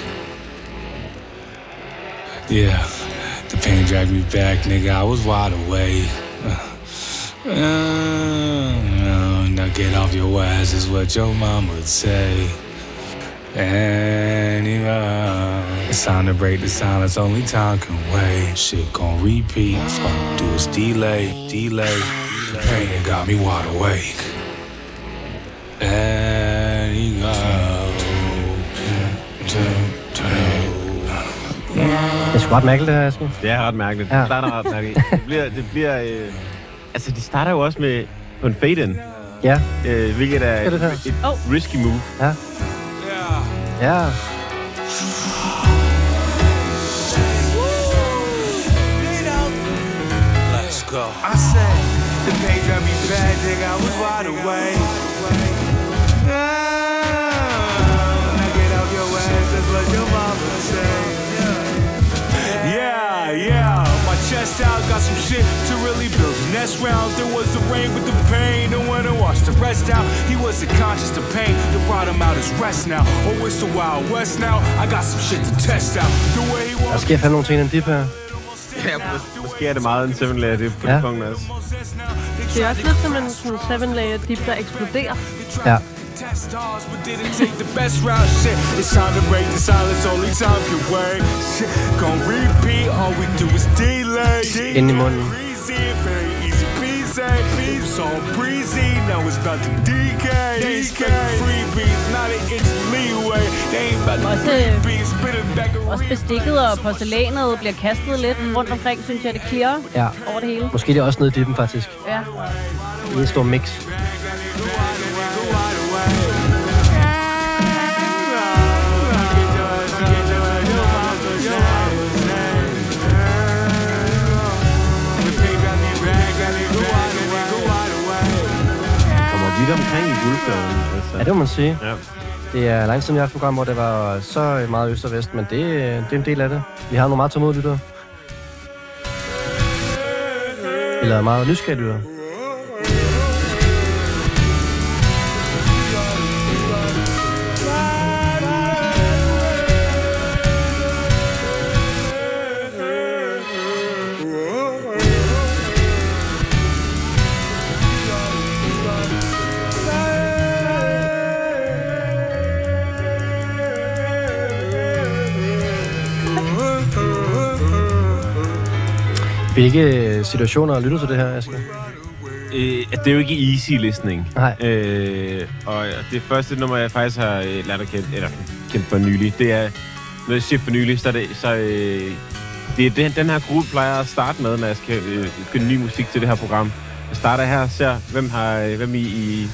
Yeah, the pain dragged me back, nigga. I was wide awake. Uh, now get off your ass is what your mom would say. Anyway, it's time to break the silence, only time can wait. Shit gon' repeat, all you do is delay, delay. The pain that got me wide awake. Det er sgu ret mærkeligt, det her, Asger. Det er ret mærkeligt. Ja. Det starter ret mærkeligt. Det bliver... Det bliver øh, [laughs] altså, de starter jo også med på en fade-in, Ja, øh, hvilket er Skal det her? et, et risky move. ja. Yeah. Ja, Let's go. I said, the pain drive me bad, nigga, I was wide awake. Ah, Now get off your ass, that's what your mama say. Yeah, yeah, my chest out, got some shit next round. There was the rain with the pain, the winter washed the rest out. He wasn't conscious to pain that brought him out his rest now. Oh, it's the Wild West now, I got some shit to test out. The way he der walks sker fandme nogle ting i den dip her. Ja, mås- måske er det meget en 7 layer det på Ja. ja. punkten også. Det er også lidt som en sådan seven layer dip, der eksploderer. Ja. test stars, but didn't take the best route. Shit, it's time to break the silence, only time can wait. Shit, gon' repeat, all we do is delay. Ind i munden. Peasy. It was all breezy, now it's about to decay. They expect freebies, not an inch leeway. They ain't about to freebies, spitting back a Også bestikket og porcelænet bliver kastet lidt rundt omkring, synes jeg, det clear Ja. over det hele. Måske det er også nede i dippen, faktisk. Ja. I en stor mix. Vidt omkring i guldpladen. Altså. Ja, det må man sige. Ja. Det er lang tid siden, jeg har haft program, hvor det var så meget øst og vest, men det, det er en del af det. Vi har nogle meget tålmodige lyttere. Eller meget nysgerrige lyttere. Hvilke situationer lytter du til det her, Asger? Øh, det er jo ikke easy listening. Nej. Øh, og det første nummer, jeg faktisk har øh, lært at kende, eller kendt for nylig, det er, når jeg siger for nylig, så er det, så, øh, det er den, den her gruppe plejer at starte med, når jeg skal øh, finde ny musik til det her program. Jeg starter her og ser, hvem, har, øh, hvem i, i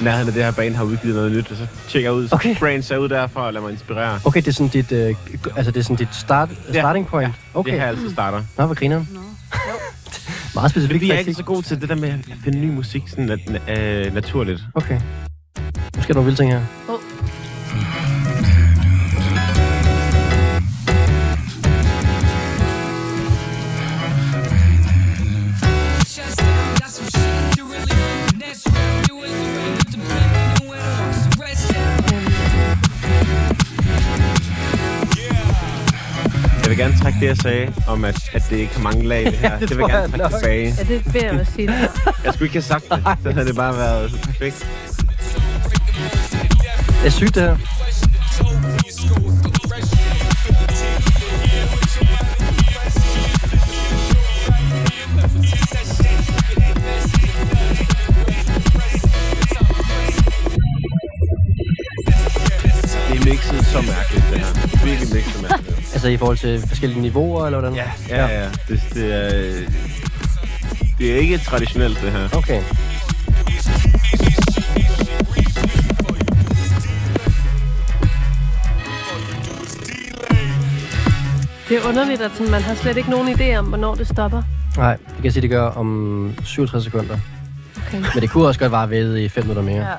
nærheden af det her band har udgivet noget nyt, og så tjekker jeg ud, Okay. okay. brands er ud derfra og lader mig inspirere. Okay, det er sådan dit, øh, altså det er sådan dit start, Ja. starting point. Det Okay. her altid starter. Nå, hvor griner [laughs] Meget specifikt. Fordi jeg er faktisk. ikke så god til det der med at finde ny musik sådan nat- øh, naturligt. Okay. Nu der nogle vilde ting her. Oh. Vil gerne trække det, jeg sagde, om at, at det ikke har mange lag, det her. Ja, [laughs] det det, vil jeg gerne trække nok. tilbage. Ja, det vil jeg sige. [laughs] Jeg skulle ikke have sagt det. Så havde det bare været perfekt. Det er sygt, det her. Altså i forhold til forskellige niveauer, eller hvordan? Ja, ja, ja. ja. Det, det, er, øh, det er ikke traditionelt, det her. Okay. Det er underligt, at man har slet ikke nogen idé om, hvornår det stopper. Nej, det kan sige, det gør om 67 sekunder. Okay. Men det kunne også godt være ved i 5 minutter mere. Ja.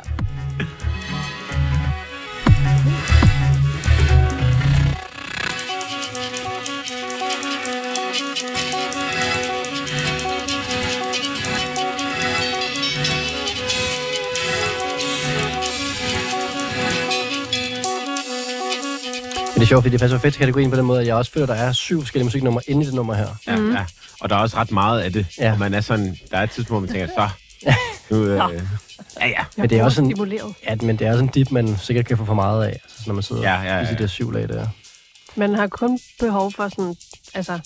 Det er sjovt, fordi det passer fedt til kategorien på den måde, at jeg også føler, at der er syv forskellige musiknumre inde i det nummer her. Ja, mm. ja. Og der er også ret meget af det. Ja. Og man er sådan, der er et tidspunkt, hvor man tænker, så... Nu, øh, ja, ja. Men det er også sådan, ja, men det er sådan en dip, man sikkert kan få for meget af, altså, når man sidder Ja, ja, ja, i de der syv lag der. Man har kun behov for sådan, altså,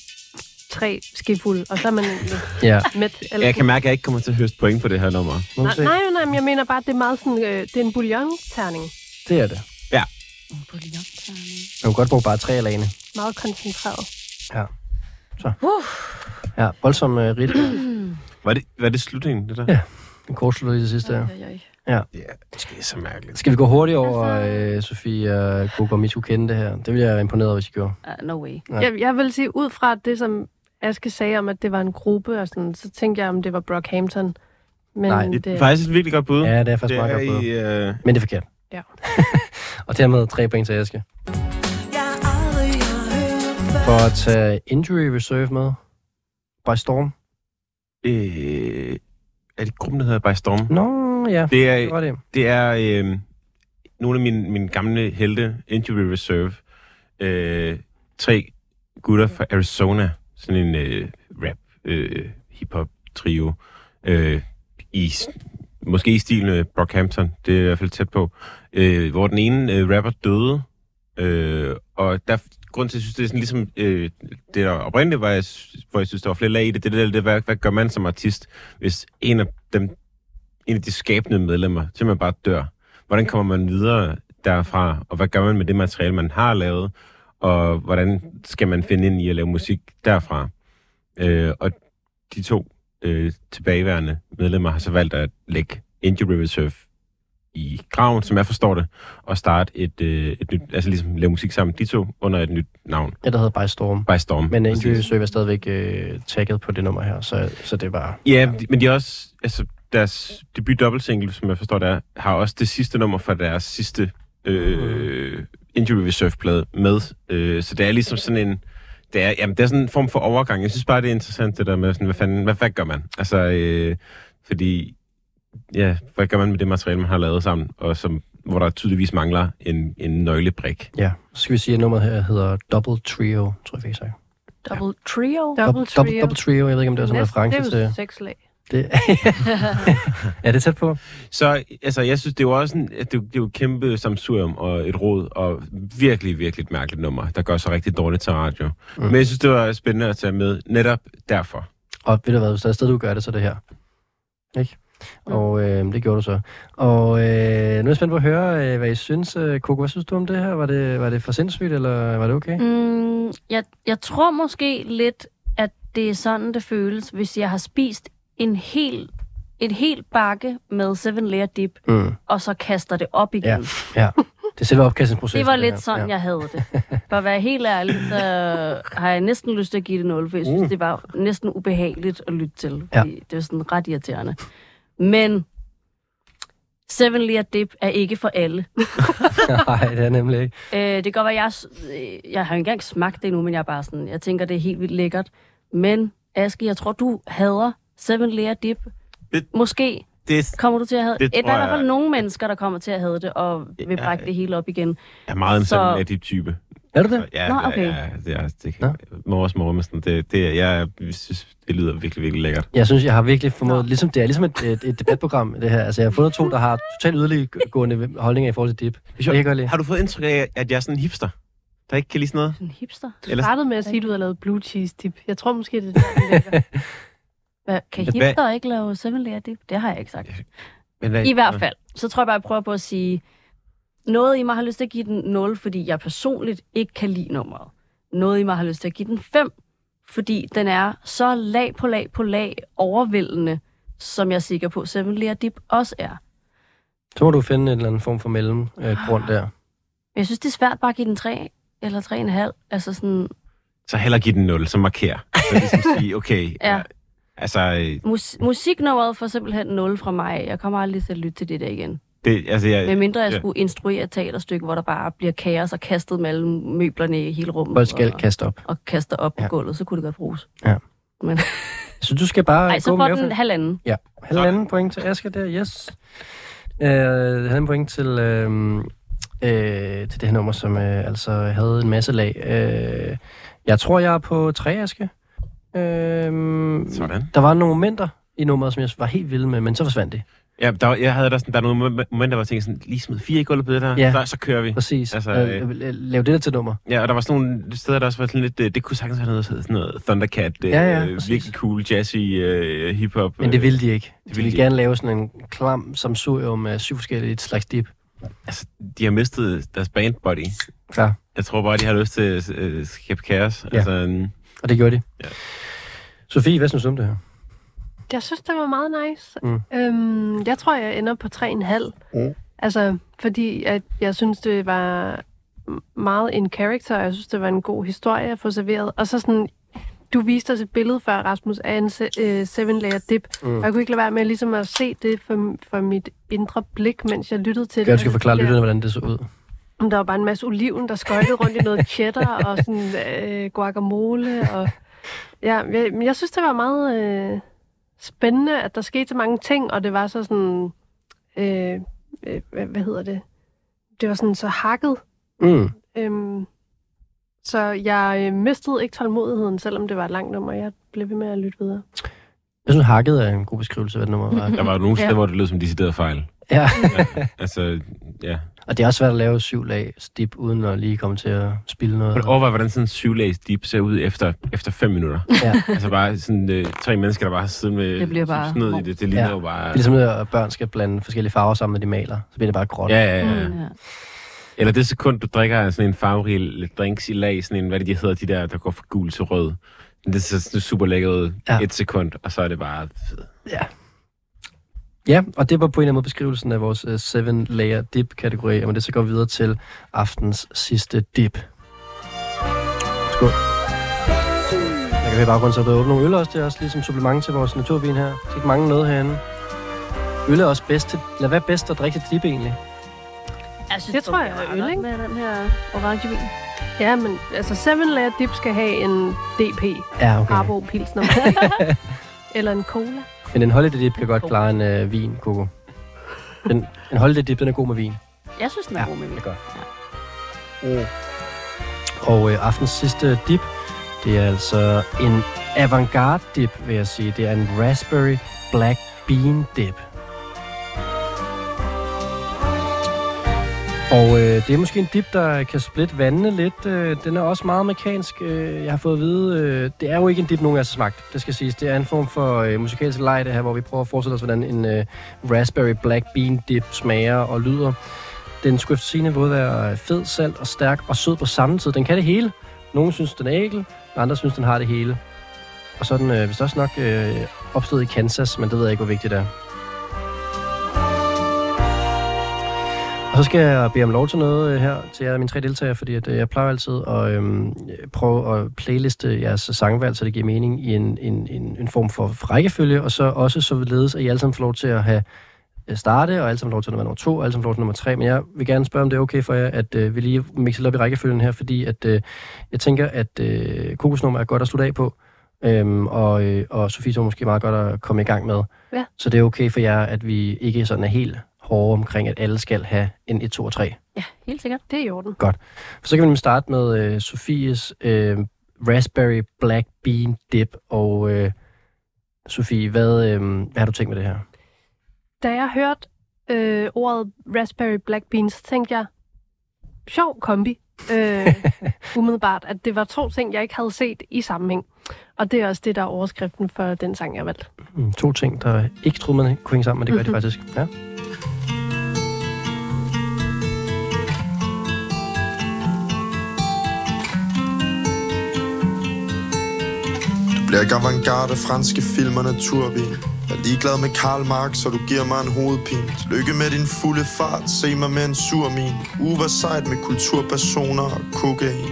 tre skefulde, og så er man [laughs] Ja. mæt. Eller Jeg kan mærke, at jeg ikke kommer til at høste point på det her nummer. Nej, nej, nej, men jeg mener bare, at det er meget sådan, øh, det er en bouillon-terning. Det er det. Ja. Man kunne godt bruge bare tre af lagene. Meget koncentreret. Ja. Så. Ja, voldsom uh, rit. [clears throat] Var det, var det slutningen, det der? Ja. En kort slut i det sidste her. Ja. Ja, det er så mærkeligt. Skal vi gå hurtigt over, uh, Sofie og Coco, om I skulle kende det her? Det ville jeg være imponeret over, hvis I gjorde. Uh, no way. Ja. Jeg, jeg vil sige, ud fra det, som Aske sagde om, at det var en gruppe, og sådan, så tænkte jeg, om det var Brockhampton. Men Nej, Det det, er faktisk et virkelig godt bud. Ja, det er faktisk det meget er godt bud. i, øh, Men det er forkert. Ja. [laughs] og dermed tre point til Aske. For at tage Injury Reserve med. By Storm. øh, er det gruppen, der hedder By Storm? Nå, ja. Det er, Det var det. Det er øh, nogle af mine, mine gamle helte, Injury Reserve. Øh, tre gutter fra Arizona. Sådan en øh, rap, øh, hip-hop trio. Øh, i, måske i stil med Brockhampton. Det er i hvert fald tæt på. Øh, hvor den ene øh, rapper døde. Øh, og der, grund til, at jeg synes, det er sådan ligesom øh, det der oprindeligt, var, jeg, hvor jeg synes, der var flere lag i det, det der, det, hvad, hvad gør man som artist, hvis en af dem en af de skabende medlemmer simpelthen bare dør. Hvordan kommer man videre derfra, og hvad gør man med det materiale, man har lavet, og hvordan skal man finde ind i at lave musik derfra? Øh, og de to øh, tilbageværende medlemmer har så valgt at lægge Injury Reserve i graven, som jeg forstår det, og starte et, øh, et nyt, altså ligesom lave musik sammen, de to, under et nyt navn. Ja, der hedder By Storm. By Storm. Men. Injury Reserve er stadigvæk øh, tagget på det nummer her, så, så det var... Ja, de- men de er også, altså deres debut dobbeltsingle, som jeg forstår det er, har også det sidste nummer fra deres sidste øh, Injury Reserve-plade med. Øh, så det er ligesom sådan en, det er, jamen, det er sådan en form for overgang. Jeg synes bare, det er interessant det der med, sådan, hvad fanden, hvad, hvad gør man? Altså, øh, fordi, ja, hvad gør man med det materiale, man har lavet sammen, og som, hvor der tydeligvis mangler en, en nøglebrik. Ja, så skal vi sige, at nummeret her hedder Double Trio, tror jeg, vi sagde. Double trio? Double Double, double, double Trio, jeg ved ikke, om det er som en reference det er jo til... seks lag. Det, [laughs] ja, det er tæt på. Så altså, jeg synes, det er jo også en, det, er, det er jo et kæmpe samsurium og et råd, og virkelig, virkelig et mærkeligt nummer, der gør så rigtig dårligt til radio. Mm. Men jeg synes, det var spændende at tage med netop derfor. Og ved du hvad, hvis der er et sted, du gør det, så det her. Ikke? Og øh, det gjorde du så. Og øh, nu er jeg spændt på at høre, øh, hvad I synes. Øh, Coco, hvad synes du om det her? Var det, var det for sindssygt, eller var det okay? Mm, jeg, jeg tror måske lidt, at det er sådan, det føles, hvis jeg har spist en hel, en hel bakke med 7 layer dip, Mm. og så kaster det op igen. Ja, ja. Det er selve opkastningsprocessen. Det var lidt sådan, ja. jeg havde det. For at være helt ærlig, så har jeg næsten lyst til at give det 0, for jeg synes, Mm. det var næsten ubehageligt at lytte til. Ja. Fordi Det var sådan ret irriterende. Men 7 layer dip er ikke for alle. [laughs] Nej, det er nemlig ikke. Øh, det kan godt være, jeg, øh, jeg har jo ikke engang smagt det endnu, men jeg er bare sådan, jeg tænker, det er helt vildt lækkert. Men Aske, jeg tror, du hader 7 layer dip. Det- Måske Det kommer du til at have Det Der er i hvert jeg- fald nogle mennesker, der kommer til at have det, og vil Ja, brække det hele op igen. er meget en Så- sådan af de type. Er du det? Ja, Nå, ja, okay. ja, det er, det kan, Mors mor med sådan, det, det, jeg synes, det lyder virkelig, virkelig lækkert. Jeg synes, jeg har virkelig formået, ligesom, det er ligesom et, et, et debatprogram, det her. Altså, jeg har fundet to, der har totalt yderliggående holdninger i forhold til dip. Det kan jeg godt lide. Har du fået indtryk af, at jeg er sådan en hipster, der ikke kan lide sådan noget? En hipster. Du Ellers- startede med at sige, at du havde lavet blue cheese dip. Jeg tror måske, det er der, den ligger. [laughs] Hvad, kan hipster ikke lave 7 layer dip? Det har jeg ikke sagt. Men, I hvert fald, så tror jeg bare, jeg prøver på at sige, noget i mig har lyst til at give den 0, fordi jeg personligt ikke kan lide nummeret. Noget i mig har lyst til at give den 5, fordi den er så lag på lag på lag overvældende, som jeg er sikker på, 7 Layer Dip også er. Så må du finde en eller anden form for mellemgrund øh, grund der. Jeg synes, det er svært bare at give den 3 eller 3,5. Altså sådan, så hellere give den 0, så marker. Så ligesom [laughs] sige, okay, Ja. ja. altså, øh, Mus- musiknummeret får simpelthen 0 fra mig. Jeg kommer aldrig til at lytte til det der igen. Det, altså, jeg, Med mindre jeg ja. skulle instruere et teaterstykke, hvor der bare bliver kaos og kastet mellem møblerne i hele rummet. Folk skal og, kaste op. og kaster op Ja. på gulvet, så kunne det godt bruges. Ja. Men, [laughs] Så du skal bare ej, gå så får med den for- halvanden. Ja, halvanden point til Asger der, yes. Øh, halvanden point til, øh, øh, til det her nummer, som øh, altså havde en masse lag. Øh, jeg tror, jeg er på tre, Asger. Øh, Sådan. Der var nogle momenter i nummeret, som jeg var helt vild med, men så forsvandt det. Ja, der, jeg havde der, sådan, der er nogle mom- momenter, hvor jeg tænkte sådan, lige smid fire i gulvet på det der, Ja. så, så kører vi. Præcis. Altså, Altså, øh, øh, lav det der til nummer. Ja, og der var sådan nogle steder, der også var sådan lidt, øh, det kunne sagtens have noget, sådan noget Thundercat, øh, Ja, ja, øh, virkelig cool, jazzy øh, hiphop. Men det ville de ikke. De ville de gerne lave sådan en klam samsurium med syv forskellige slags dip. Altså, de har mistet deres bandbody. Klar. Jeg tror bare, de har lyst til at øh, skabe kaos. Ja. Altså, en, Og det gjorde de. Ja. Sofie, hvad synes du om det her? Jeg synes, det var meget nice. Mm. Øhm, jeg tror, jeg ender på 3,5. Mm. Altså, fordi at jeg synes, det var meget in character, og jeg synes, det var en god historie at få serveret. Og så sådan, du viste os et billede før, Rasmus, af en se- øh, seven layer dip. Mm. Og jeg kunne ikke lade være med ligesom at se det for, for mit indre blik, mens jeg lyttede til Jeg det. skal forklare lytterne, hvordan det så ud. Der var bare en masse oliven, der skøjtede rundt i noget [laughs] cheddar og sådan øh, guacamole. Og, ja, jeg, jeg synes, det var meget øh, spændende, at der skete så mange ting, og det var så sådan... Øh, øh, hvad, hedder det? Det var sådan så hakket. Mm. Øhm, så jeg øh, mistede ikke tålmodigheden, selvom det var et langt nummer. Jeg blev ved med at lytte videre. Jeg synes, hakket er en god beskrivelse af, hvad det nummer var. der var jo nogle [laughs] steder, Ja. hvor det lød som decideret fejl. Ja. ja. Altså, ja. Og det er også svært at lave syv lag stip, uden at lige komme til at spille noget. Men overvej, hvordan sådan en syvlags dip ser ud efter, efter fem minutter. Ja. altså bare sådan øh, tre mennesker, der bare har siddet med Det bliver bare sådan noget i det. Det ligner jo bare... Det er ligesom, at børn skal blande forskellige farver sammen, når de maler. Så bliver det bare gråt. Ja, ja, ja. Mm. Ja. Eller det sekund, du drikker sådan en farverig drinks i lag, sådan en, hvad det de hedder, de der, der går fra gul til rød. Det ser sådan super lækkert ud Ja. ja. et sekund, og så er det bare... Ja. Ja, og det var på en eller anden måde beskrivelsen af vores uh, seven layer dip kategori, og med det så går vi videre til aftens sidste dip. Skål. Jeg kan høre baggrunden, så er der åbnet nogle øl også. Det er også ligesom supplement til vores naturvin her. Der er ikke mange noget herinde. Øl er også bedst til, lad være bedst at drikke til dip egentlig. Jeg synes, Det tror jeg er øl, ikke? Med den her orange vin. Ja, men altså Seven Layer Dip skal have en DP. Ja, okay. Harbo Pilsner. [laughs] Eller en cola. Men en holiday dip kan godt klare en uh, vin, Coco. Den, en holiday dip, den er god med vin. Jeg synes, den er Ja, god med vin. det er godt. Og øh, aftens sidste dip, det er altså en avantgarde dip, vil jeg sige. Det er en raspberry black bean dip. Og øh, det er måske en dip, der kan splitte vandene lidt. Øh, den er også meget amerikansk. Øh, jeg har fået at vide, øh, det er jo ikke en dip, nogen af os har smagt. Det skal siges. Det er en form for øh, musikalsk leg, det her, hvor vi prøver at forestille os, hvordan en øh, raspberry black bean dip smager og lyder. Den skulle efter sine både være fed, salt og stærk og sød på samme tid. Den kan det hele. Nogle synes, den er ækel, andre synes, den har det hele. Og så er den øh, vist også nok øh, opstået i Kansas, men det ved jeg ikke, hvor vigtigt det er. Og så skal jeg bede om lov til noget øh, her til jer, mine tre deltagere, fordi at, øh, jeg plejer altid at øh, prøve at playliste jeres sangvalg, så det giver mening i en, en, en, en form for rækkefølge, og så også således, at I alle sammen får lov til at have øh, starte, og alle sammen får lov til at være nummer to, og alle sammen får lov til nummer tre. Men jeg vil gerne spørge, om det er okay for jer, at øh, vi lige mixer op i rækkefølgen her, fordi at, øh, jeg tænker, at øh, kokosnummer er godt at slutte af på, øhm, og, øh, og Sofie er måske meget godt at komme i gang med. Ja. Så det er okay for jer, at vi ikke sådan er helt hårde omkring, at alle skal have en 1, 2 og 3. Ja, helt sikkert. Det er i orden. For så kan vi starte med øh, Sofies øh, Raspberry Black Bean Dip, og øh, Sofie, hvad, øh, hvad har du tænkt med det her? Da jeg hørte øh, ordet Raspberry Black Beans, tænkte jeg, sjov kombi. Øh, [laughs] umiddelbart, at det var to ting, jeg ikke havde set i sammenhæng. Og det er også det, der er overskriften for den sang, jeg valgte. Mm, To ting, der ikke troede, man kunne hænge sammen, men det gør de faktisk. Ja. Bliver ikke avantgarde, franske film og naturvin. Jeg er ligeglad med Karl Marx, så du giver mig en hovedpine. Tillykke med din fulde fart, se mig med en sur min. Uh, Uva sejt med kulturpersoner og kokain.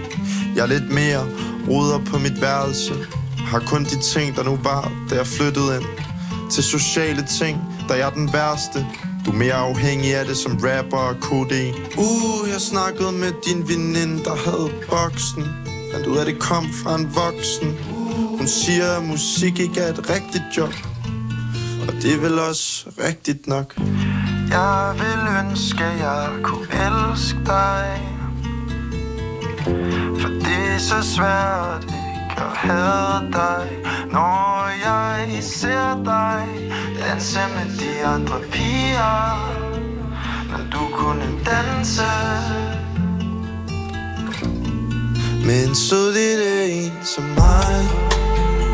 Jeg er lidt mere Ruder på mit værelse. Har kun de ting, der nu var, da jeg flyttede ind. Til sociale ting, der jeg er den værste. Du er mere afhængig af det som rapper og KD Uh, jeg snakkede med din veninde, der havde boksen. Fandt ud af, det kom fra en voksen. Hun siger, at musik ikke er et rigtigt job. Og det er vel også rigtigt nok. Jeg vil ønske, jeg kunne elske dig. For det er så svært og hader dig Når jeg ser dig. Danse med de andre piger Men du kunne danse. Men så det lille en som Mig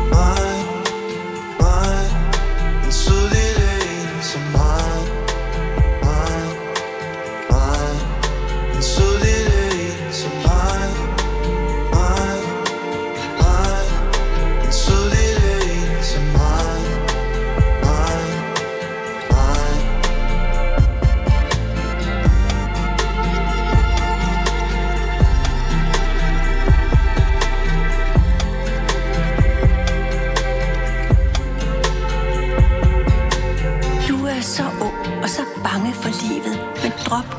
Mig.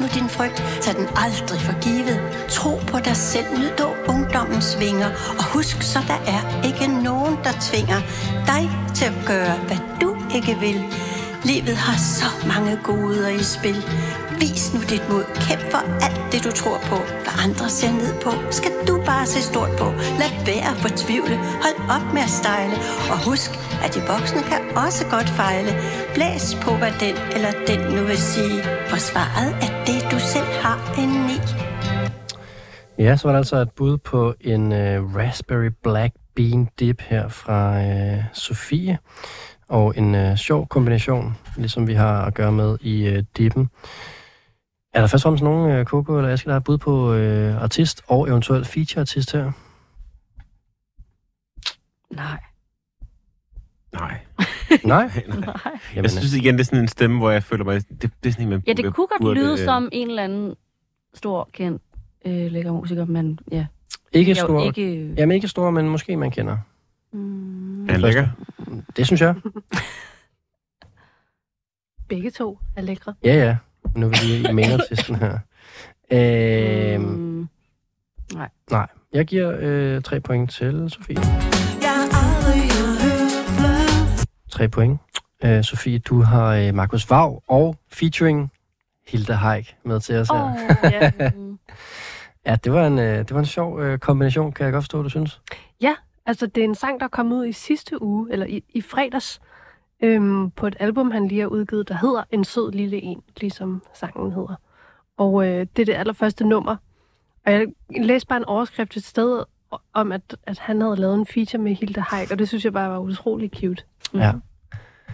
Nu din frygt, tag den aldrig for givet Tro på dig selv, nyd dog ungdommens vinger. Og husk så der er ikke nogen der tvinger Dig til at gøre hvad du ikke vil. Livet har så mange goder i spil. Vis nu dit mod, kæmp for alt det du tror på. Hvad andre ser ned på, skal du bare se stort på. Lad være at fortvivle, hold op med at stejle. Og husk, at de voksne kan også godt fejle. Blæs på, hvad den eller den nu vil sige. For svaret er det, du selv har en i. Ja, så var det altså et bud på en uh, Raspberry Black Bean Dip her fra uh, Sofie. Og en øh, sjov kombination, ligesom vi har at gøre med i øh, dippen. Er der først og fremmest nogen, uh, Coco eller Aske, der har bud på uh, artist og eventuelt feature-artist her? Nej. Nej. [laughs] [laughs] Nej? Nej. Jamen, Jeg synes igen, det er sådan en stemme, hvor jeg føler mig... Det, det er sådan en, man Ja, det kunne godt burde, lyde øh, som en eller anden stor, kendt, øh, lækker musiker, men ja. Ikke stor. Ikke, Jamen ikke stor, men måske man kender. mm, Er han lækker? Det synes jeg. [laughs] Begge to er lækre. Ja, ja. Nu er vi lige i menertisten her. Øhm, mm, nej. nej. Jeg giver øh, tre point til Sofie. Tre point. Øh, Sofie, du har øh, Markus Vav og featuring Hilda Haik med til os her. Åh, ja. mm. [laughs] Ja, det var en, øh, det var en sjov øh, kombination, kan jeg godt forstå, du synes. Ja, altså det er en sang, der er kommet ud i sidste uge, eller i, i fredags, øhm, på et album, han lige har udgivet, der hedder En sød lille en, ligesom sangen hedder. Og øh, det er det allerførste nummer. Og jeg læste bare en overskrift et sted om, at, at han havde lavet en feature med Hilda Haik, og det synes jeg bare var utrolig cute. Ja.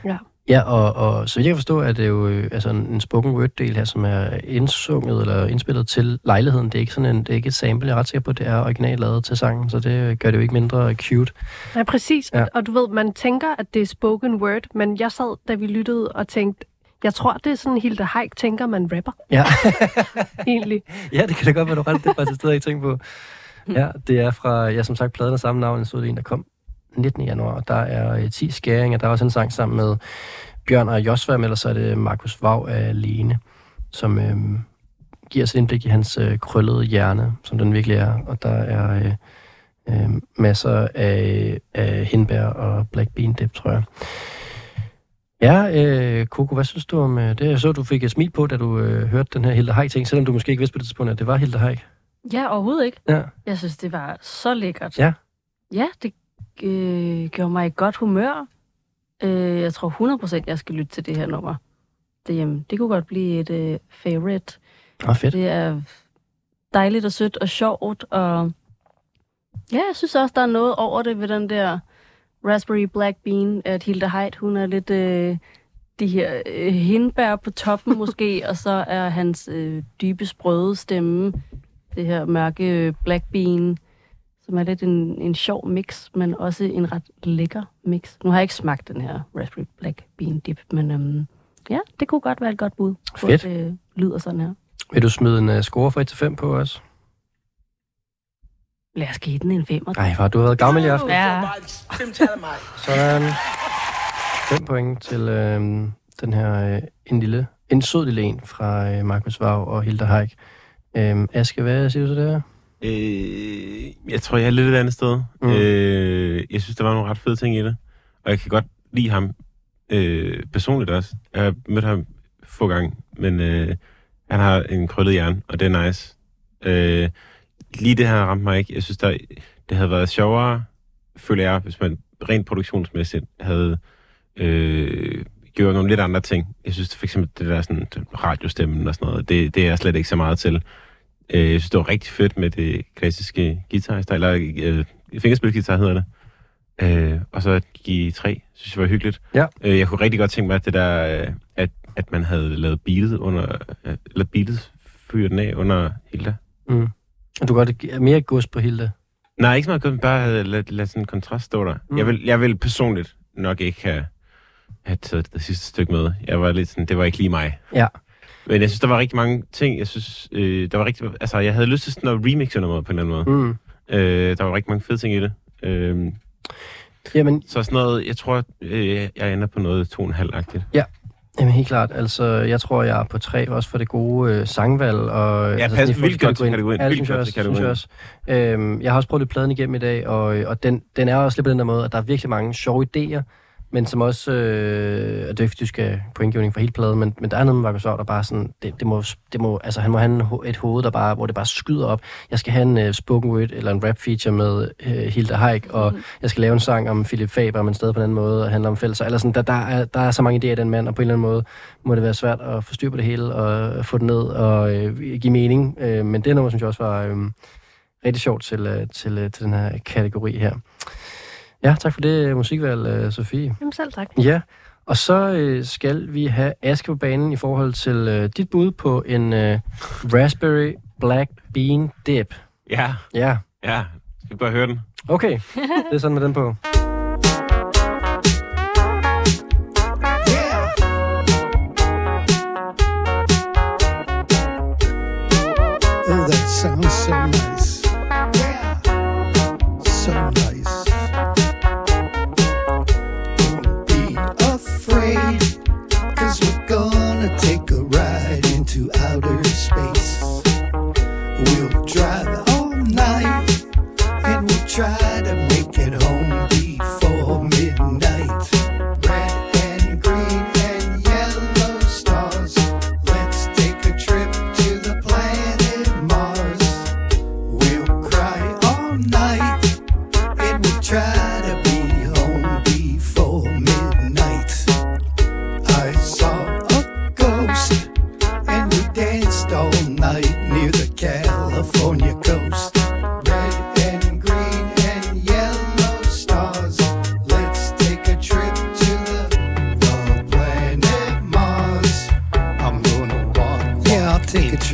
Ja. Ja, og, og så vidt jeg kan forstå, at det er jo øh, altså en, en spoken word-del her, som er indsunget eller indspillet til lejligheden. Det er ikke sådan en, det er ikke et sample, jeg er ret sikker på, det er originalt lavet til sangen, så det gør det jo ikke mindre cute. Nej, præcis. Ja. Ja. Og du ved, man tænker, at det er spoken word, men jeg sad, da vi lyttede og tænkte, jeg tror, det er sådan, Hilda Haik tænker, man rapper, Ja, [laughs] egentlig. ja det kan da godt være, du ret. Det er faktisk et sted, jeg ikke tænkt på. Ja, det er fra, ja, som sagt, pladen af samme navn, en sød en, der kom 19. januar. og Der er øh, 10 skæringer. Der er også en sang sammen med Bjørn og Josva, eller så er det Markus Vav alene, som øh, giver os indblik i hans øh, krøllede hjerne, som den virkelig er. Og der er øh, øh, masser af, af hindbær og black bean dip, tror jeg. Ja, øh, Coco, hvad synes du om øh, det? Jeg så, du fik et smil på, da du øh, hørte den her Hilda Haik-ting, selvom du måske ikke vidste på det tidspunkt, at det var Hilda Haik. Ja, overhovedet ikke. Ja. Jeg synes, det var så lækkert. Ja. Ja, det øh, gjorde mig i godt humør. Øh, jeg tror 100% jeg skal lytte til det her nummer. Det, jamen, det kunne godt blive et øh, favorite. Åh, fedt. Det er dejligt og sødt og sjovt, og ja, jeg synes også, der er noget over det ved den der Raspberry Black Bean, at Hilda Heidt, hun er lidt øh, de her øh, hindbær på toppen [laughs] måske, og så er hans øh, dybe sprøde stemme, det her mørke øh, Black Bean, som er lidt en, en sjov mix, men også en ret lækker mix. Nu har jeg ikke smagt den her Raspberry Black Bean dip, men øhm, ja, det kunne godt være et godt bud. Fedt. at Det øh, lyder sådan her. Vil du smide en uh, score fra 1 til 5 på os? Lad os give den en femmer. Ej, hvor har du været gammel i aften. Ja. Sådan. Fem point til øh, den her øh, en lille, en sød lille en fra øh, Markus Vav og Hilda Haik. Øh, Aske, hvad siger du det her? Øh, jeg tror, jeg er lidt et andet sted. Mm. Øh, jeg synes, der var nogle ret fede ting i det. Og jeg kan godt lide ham øh, personligt også. Jeg har mødt ham få gange, men øh, han har en krøllet hjerne, og det er nice. Øh, lige det her ramte mig ikke. Jeg synes, der, det havde været sjovere, føler jeg, hvis man rent produktionsmæssigt havde øh, gjort nogle lidt andre ting. Jeg synes for eksempel, det der sådan, radiostemmen og sådan noget, det, det er jeg slet ikke så meget til. Øh, jeg synes, det var rigtig fedt med det klassiske guitar, eller øh, fingerspilguitar hedder det. Øh, og så G3, synes jeg var hyggeligt. Ja. Øh, jeg kunne rigtig godt tænke mig, at det der, øh, at, at man havde lavet beatet under, øh, eller beatet fyret den af under Hilda. Mm. Og du godt mere gods på Hilda. Nej, ikke så meget godt, bare havde ladet, ladet sådan en kontrast stå der. Mm. Jeg, vil, jeg vil personligt nok ikke have, have taget det sidste stykke med. Jeg var lidt sådan, det var ikke lige mig. Ja. Men jeg synes, der var rigtig mange ting, jeg synes, øh, der var rigtig, altså jeg havde lyst til sådan at remixe nummeret på en eller anden måde. Mm. Øh, der var rigtig mange fede ting i det. Øh, Jamen, så sådan noget, jeg tror, øh, jeg ender på noget to og en halv-agtigt. Ja, Jamen helt klart. Altså, jeg tror, jeg er på tre, også for det gode øh, sangvalg. Og, Ja, altså, pas- vildt godt til kategorien. Ja, det synes jeg også. Synes jeg, også. Øhm, jeg har også prøvet lidt pladen igennem i dag, og, og den, den er også lidt på den der måde, at der er virkelig mange sjove idéer, men som også, øh, og det er ikke, du skal pointgivning for hele pladen, men, men der er noget med Marcus Vav, der bare sådan, det, det, må, det må, altså han må have en, et hoved, der bare, hvor det bare skyder op. Jeg skal have en uh, spoken word eller en rap feature med uh, Hilda Haik, og Mhm. jeg skal lave en sang om Philip Faber, men stadig på en anden måde, og handler om fælles. Eller sådan, der, der, er, der er så mange idéer i den mand, og på en eller anden måde må det være svært at få styr på det hele, og få det ned og øh, give mening. Øh, men det nummer, synes jeg også var øh, rigtig sjovt til, øh, til, øh, til den her kategori her. Ja, tak for det øh, musikvalg, øh, Sofie. Jamen selv tak. Ja, og så øh, skal vi have Aske på banen i forhold til øh, dit bud på en øh, Raspberry Black Bean Dip. Ja. Ja. Ja, skal vi bare høre den? Okay, det er sådan med den på. Oh, that sounds so nice.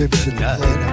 I'll take a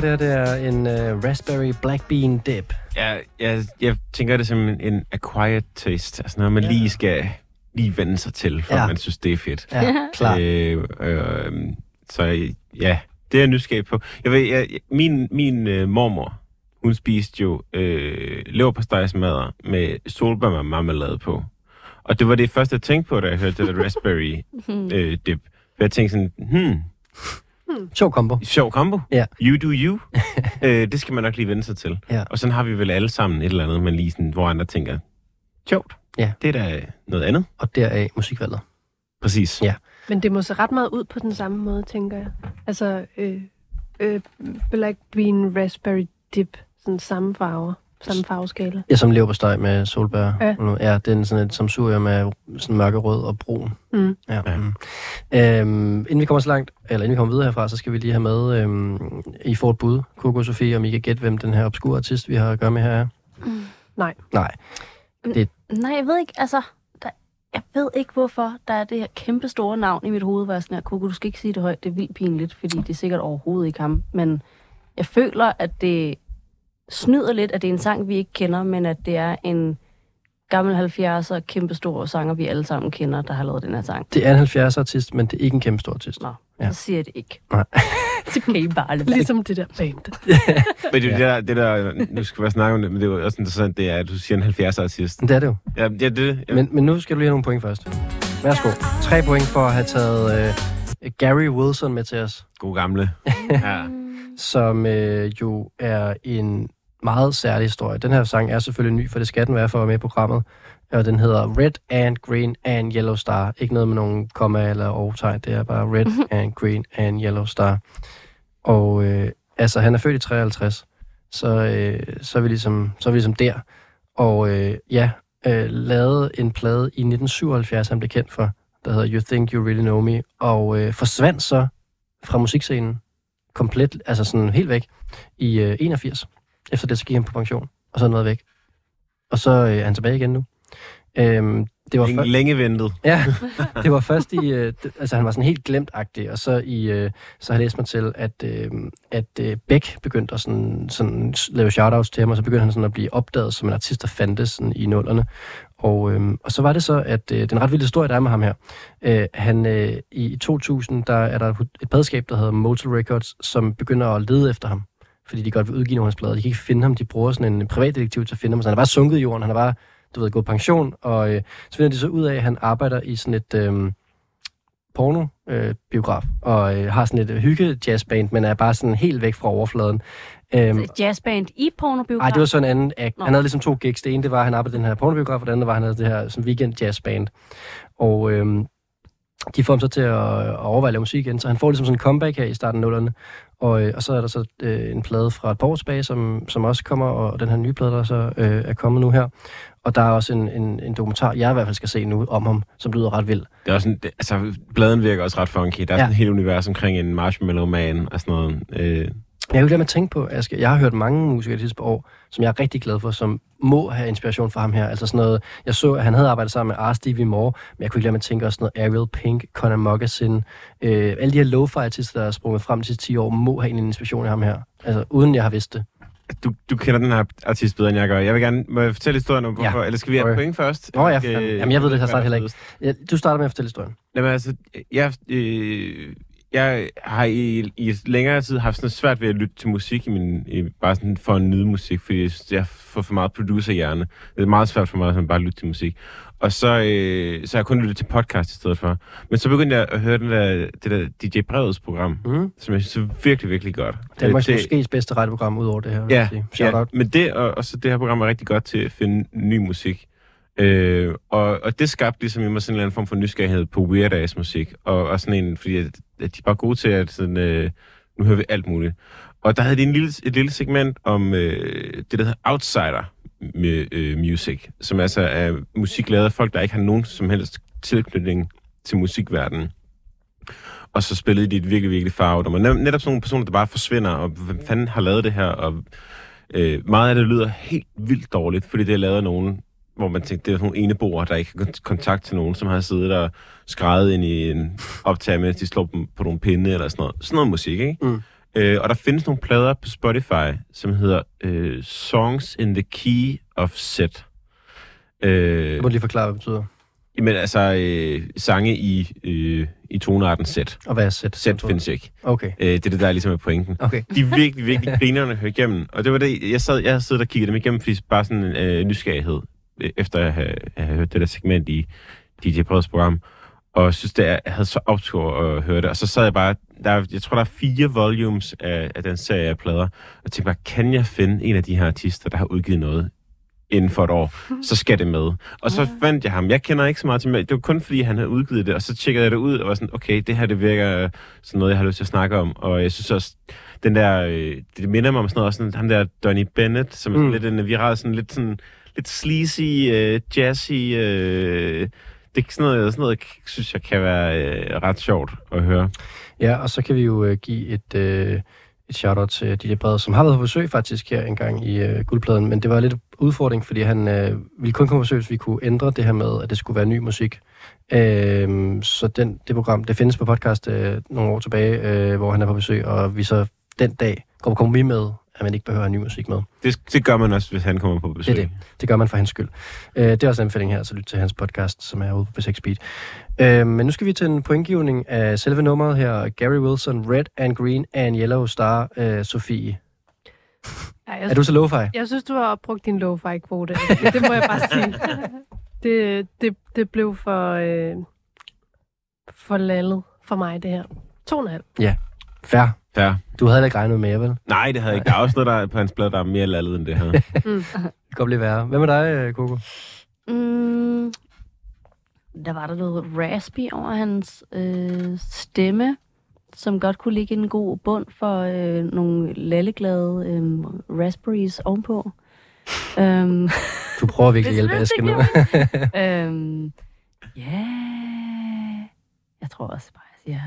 tænker det her. Det er en uh, Raspberry Black Bean Dip. Ja, jeg, jeg tænker det som en, en acquired taste. Altså noget, man lige skal lige vende sig til, for Ja. ja. man synes, det er fedt. Ja, klart. Øh, øh, så ja, det er jeg nysgerrig på. Jeg ved, jeg, min min øh, mormor, hun spiste jo øh, leverpostejsmadder med solbær og marmelade på. Og det var det første, jeg tænkte på, da jeg hørte det der raspberry [laughs] øh, dip. For jeg tænkte sådan, hmm, Sjov kombo. sjov kombo. Ja. You do you. [laughs] øh, det skal man nok lige vende sig til. Ja. Og sådan har vi vel alle sammen et eller andet, men lige sådan, hvor andre tænker, sjovt. Ja. Det er da noget andet. Og deraf musikvalget. Præcis. Ja. Men det må se ret meget ud på den samme måde, tænker jeg. Altså, øh, øh, black bean raspberry dip, sådan samme farver, samme farveskala. Ja, som leverpostej med solbær. Ja. ja det er sådan et samsurium med sådan mørkerød og brun. Mm. Ja. ja. Mm. Øhm, inden vi kommer så langt, eller inden vi kommer videre herfra, så skal vi lige have med, øhm, I får et bud, Coco Sofie, om I kan gætte, hvem den her obskure artist, vi har at gøre med her er. Nej. Nej. Det, Nej, jeg ved ikke, altså... Der, jeg ved ikke, hvorfor der er det her kæmpe store navn i mit hoved, hvor jeg sådan her, Coco, du skal ikke sige det højt, det er vildt pinligt, fordi det er sikkert overhovedet ikke ham. Men jeg føler, at det snyder lidt, at det er en sang, vi ikke kender, men at det er en gammel 70'er, kæmpe stor sanger, vi alle sammen kender, der har lavet den her sang. det er en 70'er artist, men det er ikke en kæmpe stor artist. Nå, Ja. så siger jeg det ikke. Nej. [laughs] så kan I bare lade. Ligesom det der band. [laughs] Men det, ja. det, der, det der, nu skal vi snakke om det, men det er jo også interessant, det er, at du siger en 70'er artist. Det er det jo. Ja, ja det, ja. Men, men nu skal du lige have nogle point først. Værsgo. Tre point for at have taget øh, Gary Wilson med til os. God gamle. [laughs] ja. som øh, jo er en meget særlig historie. Den her sang er selvfølgelig ny, for det skal den være for at være med i programmet. Og den hedder Red and Green and Yellow Star. Ikke noget med nogen komma eller overtegn. Det er bare Red [laughs] and Green and Yellow Star. Og øh, altså, han er født i 53. Så, øh, så, er vi ligesom, så er vi ligesom der. Og øh, ja, øh, lavede en plade i 1977, han blev kendt for, der hedder You Think You Really Know Me, og øh, forsvandt så fra musikscenen komplet, altså sådan helt væk, i øh, 81. Efter det, så gik han på pension, og så er noget væk. Og så øh, er han tilbage igen nu. Øhm, det var Længe, før- længe ventet. Ja, [laughs] det var først i, øh, d- altså han var sådan helt glemtagtig, og så i, øh, så har jeg læst mig til, at, øh, at øh, Beck begyndte at sådan, sådan lave shoutouts til ham, og så begyndte han sådan at blive opdaget som en artist, der fandtes sådan i nullerne. Og, øh, og så var det så, at øh, den ret vilde historie, der er med ham her, øh, han øh, i 2000, der er der et padskab, der hedder Motel Records, som begynder at lede efter ham, fordi de godt vil udgive nogle af hans plader. De kan ikke finde ham, de bruger sådan en privatdetektiv til at finde ham, så han er bare sunket i jorden, han er bare du ved, gået pension, og øh, så finder de så ud af, at han arbejder i sådan et øh, porno-biograf, og øh, har sådan et øh, hygge-jazzband, men er bare sådan helt væk fra overfladen. Øhm, Et jazzband i pornobiograf? Nej, det var sådan en anden act. Han havde ligesom to gigs. Det ene, det var, at han arbejdede i den her pornobiograf, og det andet var, at han havde det her sådan weekend jazzband. Og øhm, de får ham så til at, at overveje at lave musik igen, så han får ligesom sådan en comeback her i starten af nullerne. Og, øh, og så er der så øh, en plade fra et par år tilbage, som, som også kommer, og den her nye plade, der så øh, er kommet nu her. Og der er også en, en, en dokumentar, jeg i hvert fald skal se nu om ham, som lyder ret vild. Det er også en, det, altså, bladen virker også ret funky. Der er Ja. sådan et helt univers omkring en Marshmallow Man og sådan noget. Øh, Jeg er jo at tænke på, Aske. Jeg har hørt mange musikere de sidste år, som jeg er rigtig glad for, som må have inspiration fra ham her. Altså sådan noget, jeg så, at han havde arbejdet sammen med R. Stevie Moore, men jeg kunne ikke lade mig tænke også noget Ariel Pink, Conor Moccasin. Øh, alle de her lo-fi artister, der er sprunget frem sidste 10 år, må have en inspiration af ham her. Altså uden jeg har vidst det. du, du kender den her artist bedre, end jeg gør. Jeg vil gerne må jeg fortælle historien om, hvorfor. Ja. Eller skal vi have point først? Nå ja, Øh. Jamen jeg ved det her hvad snart er heller ikke. Du starter med at fortælle historien. Jamen altså, jeg, øh, jeg har i, i længere tid haft sådan svært ved at lytte til musik, i min, i, bare sådan for at nyde musik, fordi jeg, synes, jeg får for meget producerhjerne. Det er meget svært for mig at bare lytte til musik. Og så, øh, så har jeg kun lyttet til podcast i stedet for. Men så begyndte jeg at høre den der, det der DJ Brevets program, mm. som jeg synes er virkelig, virkelig godt. Det er Øh, måske bedste radioprogram ud over det her. Ja, ja out. men det og, og så det her program er rigtig godt til at finde ny musik. Øh, og, og det skabte ligesom i mig sådan en eller anden form for nysgerrighed på weird ass musik. Og, og sådan en, fordi at, at de er bare gode til at sådan, øh, nu hører vi alt muligt. Og der havde de en lille, et lille segment om øh, det, der hedder Outsider med, øh, Music, som altså er musik lavet af folk, der ikke har nogen som helst tilknytning til musikverdenen. Og så spillede de et virkelig, virkelig farvet. Og netop sådan nogle personer, der bare forsvinder, og hvem fanden har lavet det her, og øh, meget af det lyder helt vildt dårligt, fordi det er lavet af nogen, hvor man tænker, det er sådan nogle eneboere, der ikke har kon- kontakt til nogen, som har siddet og skrevet ind i en optag, mens de slår dem på nogle pinde eller sådan noget. Sådan noget musik, ikke? Mm. Øh, og der findes nogle plader på Spotify, som hedder øh, Songs in the Key of Set. Øh, Du må lige forklare, hvad det betyder. Jamen altså, øh, sange i, øh, i tonearten sæt. Og hvad er sæt? Sæt findes ikke. Okay. Øh, det er det, der er ligesom er pointen. Okay. De er virkelig, virkelig grinerne at høre igennem. Og det var det, jeg sad, jeg siddet og kigget dem igennem, fordi bare sådan en øh, nysgerrighed, efter at have, at have hørt det der segment i DJ Breds program. Og synes, det er, jeg havde så optur at høre det. Og så sad jeg bare, der, er- jeg tror, der er fire volumes af, af den serie af plader. Og tænkte bare, kan jeg finde en af de her artister, der har udgivet noget inden for et år, så skal det med. Og så fandt jeg ham. Jeg kender ikke så meget til mig. Det var kun fordi, han havde udgivet det, og så tjekkede jeg det ud, og var sådan, okay, det her, det virker som noget, jeg har lyst til at snakke om. Og jeg synes også, den der, øh, det minder mig om sådan noget, også sådan, ham der Donny Bennett, som er Mm. mm. lidt en viral, sådan lidt sådan, lidt sleazy, øh, jazzy, øh, det er sådan noget, sådan noget, synes jeg kan være øh, ret sjovt at høre. Ja, og så kan vi jo øh, give et, øh, et shout-out til DJ Brede, som har været på besøg faktisk her engang i øh, guldpladen, men det var lidt udfordring, fordi han øh, ville kun komme på besøg, hvis vi kunne ændre det her med, at det skulle være ny musik. Øh, så den, det program, det findes på podcast øh, nogle år tilbage, øh, hvor han er på besøg, og vi så den dag går på kompromis med, at man ikke behøver ny musik med. Det, det gør man også, hvis han kommer på Det besøg. er det. Det gør man for hans skyld. Øh, det er også en anbefaling her, så lyt til hans podcast, som er ude på B6 Beat. Øh, men nu skal vi til en pointgivning af selve nummeret her. Gary Wilson, Red and Green and Yellow Star, øh, Sofie. [laughs] Ja, jeg Er du så lo-fi? Jeg synes, du har opbrugt din lo-fi-kvote. Det, det må jeg bare sige. [laughs] Det, det, det blev for, øh, for lallet for mig, det her. To og en halv. Ja, fair. Fair. Du havde ikke regnet med, vel? Nej, det havde jeg ikke. Der er også noget der er på hans blad, der er mere lallet end det her. [laughs] Det kan godt blive værre. Hvad med dig, øh, Coco? Mm, der var der noget raspy over hans øh, stemme, som godt kunne ligge en god bund for øh, nogle lalleglade øh, raspberries ovenpå. um, [laughs] Du prøver virkelig at hjælpe Aske nu. [laughs] øhm, ja, jeg tror også bare, jeg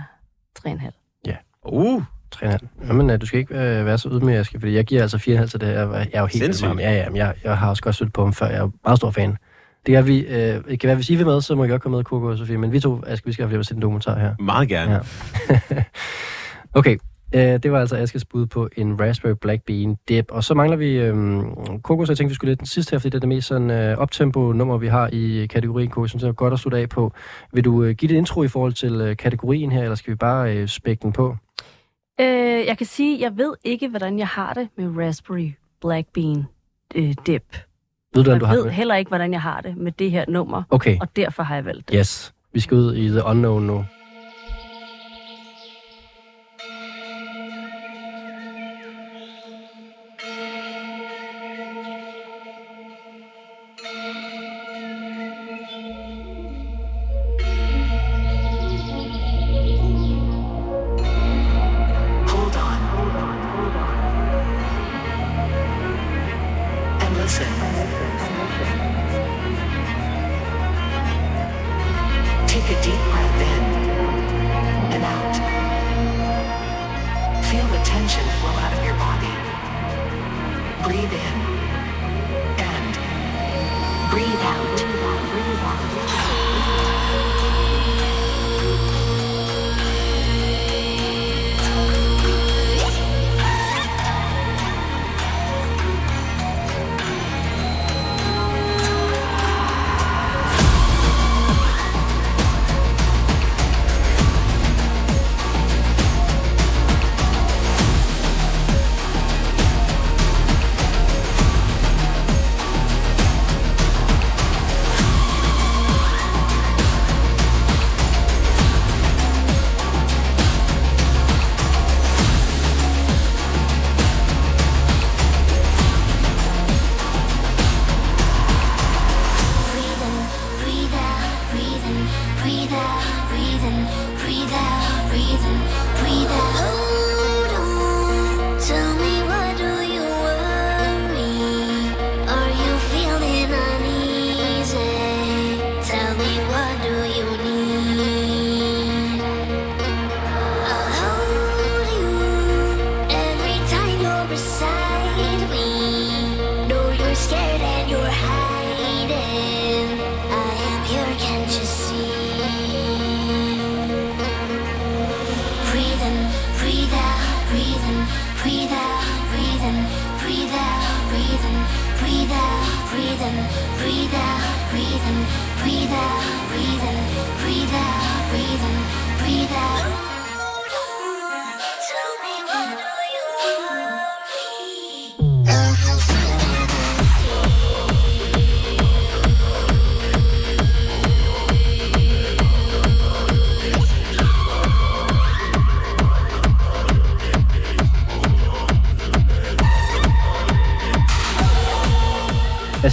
siger 3,5. ja. Uh. 3,5. Jamen, øh, du skal ikke øh, være så ydmyg, fordi jeg giver altså 4,5 til det her. Jeg er jo helt med Sindssygt. ham. Ja, ja, men jeg, jeg har også godt støttet på ham før. Jeg er meget stor fan. Det kan, vi, øh, det kan være, hvis I vil med, så må I godt komme med, Coco og Sofie. Men vi to, Aske, vi skal i hvert fald se en dokumentar her. Meget gerne. Ja. [laughs] okay, øh, det var altså Askes bud på en Raspberry Black Bean dip. Og så mangler vi øh, Coco, så jeg tænkte, vi skulle lidt den sidste her, fordi det er det mest sådan, øh, optempo-nummer, vi har i kategorien Coco. Synes, det er godt at slutte af på. Vil du øh, give det intro i forhold til øh, kategorien her, eller skal vi bare øh, spække den på? Øh, jeg kan sige, jeg ved ikke, hvordan jeg har det med raspberry black bean øh, dip. Ved du, jeg du har ved det heller ikke, hvordan jeg har det med det her nummer. Okay. Og derfor har jeg valgt det. Yes, vi skal ud i The Unknown nu.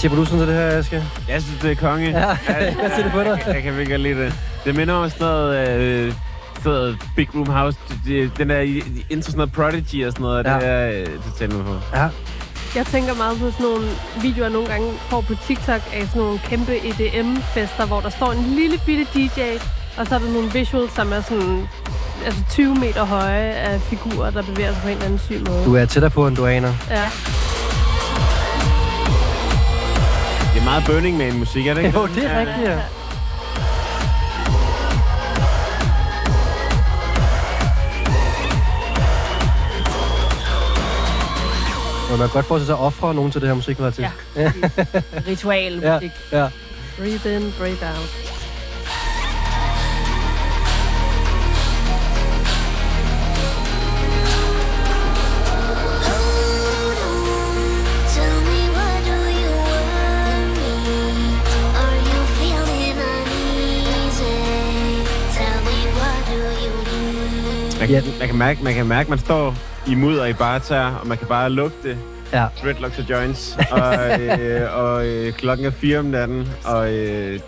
Siger produceren til det her, Aske? Jeg synes, det er konge. Ja, jeg ser det på dig. Jeg, jeg kan virkelig lide det. Det minder om sådan noget, øh, sådan noget Big Room House. Den der i- i- intro sådan noget Prodigy og sådan noget. Ja. Det er øh, totalt med på. Ja. Jeg tænker meget på sådan nogle videoer, jeg nogle gange får på TikTok af sådan nogle kæmpe EDM-fester, hvor der står en lille bitte DJ, og så er der nogle visuals, som er sådan altså 20 meter høje af figurer, der bevæger sig på en eller anden syg måde. Du er tættere på, end du aner. Ja. Meget Burning Man musik, er det ikke? Jo, det er rigtigt, ja. Og man kan godt forestille sig at ofre nogen til det her musik, faktisk. Ja. [laughs] Ritual ja, musik. ja. Breathe in, breathe out. Man, kan, man, kan mærke, man kan mærke, man står i mudder i barter, og man kan bare lugte Ja. dreadlocks og joints. og øh, og øh, klokken er fire om natten, og... Øh,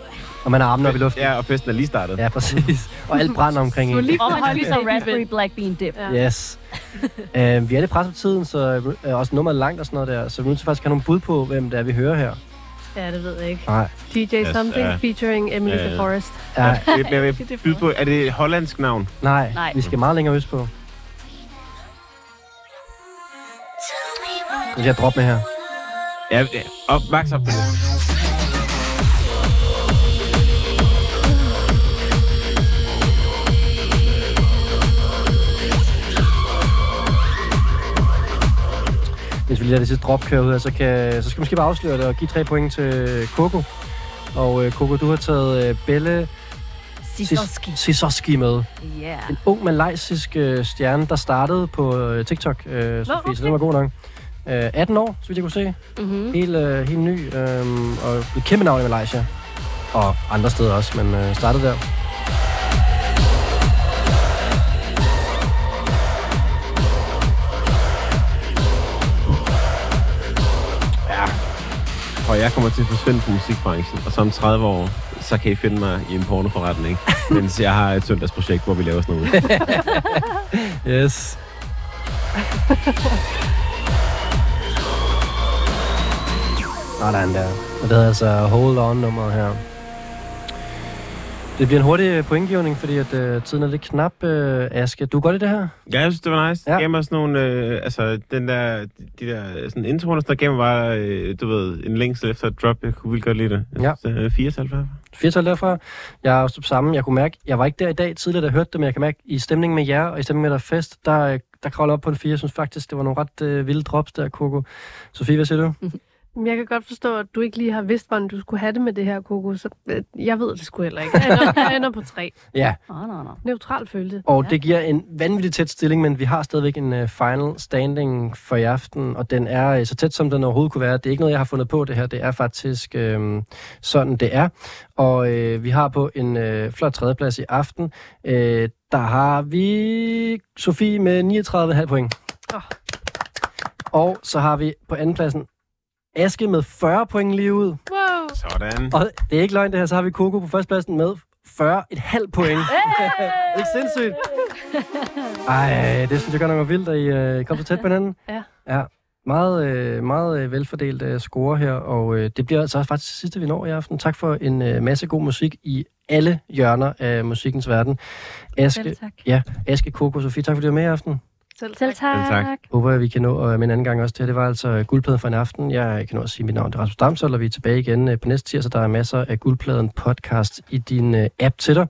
og man har armene op i luften. Ja, og festen er lige startet. Ja, præcis. Og alt brænder omkring en. Og man spiser raspberry black bean dip. Ja. Yes. uh, vi er lidt presset på tiden, så uh, også nummeret er langt og sådan noget der, så vi er nødt til faktisk at have nogle bud på, hvem det er, vi hører her. Ja, det ved jeg ikke. Nej. DJ Yes, Something ja. featuring Emily Ja, the. Forest. Ja. Jeg, jeg vil byde på, er det et hollandsk navn? Nej, Nej. vi skal meget længere øst på. Nu skal jeg droppe med her. Ja, ja op, max op på det. Hvis vi lige lader det sidste drop køre ud, så, kan, så skal vi måske bare afsløre det og give tre point til Coco. Og øh, Coco, du har taget øh, Belle Sisoski. Sisoski med. Yeah. En ung malaysisk øh, stjerne, der startede på øh, TikTok, øh, Sofie, okay. så den var god nok. Øh, 18 år, så vidt jeg kunne se. Mhm. Helt, øh, helt ny, øh, og et kæmpe navn i Malaysia. Og andre steder også, men øh, startede der. Og jeg kommer til at forsvinde på musikbranchen, og så om 30 år, så kan I finde mig i en pornoforretning, [laughs] mens jeg har et søndagsprojekt, hvor vi laver sådan noget. [laughs] yes. Sådan der. Og det hedder altså Hold On nummeret her. Det bliver en hurtig pointgivning, fordi at, øh, tiden er lidt knap, øh, Aske. Du er godt i det her? Ja, jeg synes, det var nice. Ja. Ja. gav mig sådan nogle, øh, altså, den der, de der sådan introer, der gav mig bare, øh, du ved, en længsel efter et drop. Jeg kunne vildt godt lide det. Jeg Ja. synes, øh, fire tal for. Firtal derfra. Jeg er også på samme. Jeg kunne mærke, jeg var ikke der i dag tidligere, da jeg hørte det, men jeg kan mærke, i stemningen med jer og i stemningen med der fest, der, øh, der kravler op på en fire. Jeg synes faktisk, det var nogle ret øh, vilde drops der, Coco. Sofie, hvad siger du? [laughs] Jeg kan godt forstå, at du ikke lige har vidst, hvordan du skulle have det med det her, Coco. Så øh, jeg ved det sgu heller ikke. Jeg ender, jeg ender på tre. Ja. Oh, no, no. Neutral følelse. Og det giver en vanvittig tæt stilling, men vi har stadigvæk en uh, final standing for i aften, og den er uh, så tæt, som den overhovedet kunne være. Det er ikke noget, jeg har fundet på det her. Det er faktisk uh, sådan, det er. Og uh, vi har på en uh, flot tredjeplads i aften, uh, der har vi Sofie med 39,5 point. Oh. Og så har vi på andenpladsen Aske med 40 point lige ud. Wow. Sådan. Og det er ikke løgn det her, så har vi Coco på førstepladsen med 40,5 point. [laughs] ikke sindssygt? Ej, det synes jeg godt nok var vildt, at I øh, kom så tæt på hinanden. Ja. Ja, meget, øh, meget øh, velfordelt øh, score her, og øh, det bliver altså faktisk det sidste, vi når i aften. Tak for en øh, masse god musik i alle hjørner af musikkens verden. Aske, Selv tak. Ja, Aske, Coco, Sofie, tak fordi du var med i aften. Selv Selv tak. tak. Håber, at vi kan nå øh, med en anden gang også. Her det var altså øh, guldpladen for en aften. Jeg kan nå at sige mit navn, det er Rasmus Damsøl, og vi er tilbage igen øh, på næste tirsdag. Der er masser af guldpladen podcast i din øh, app til dig.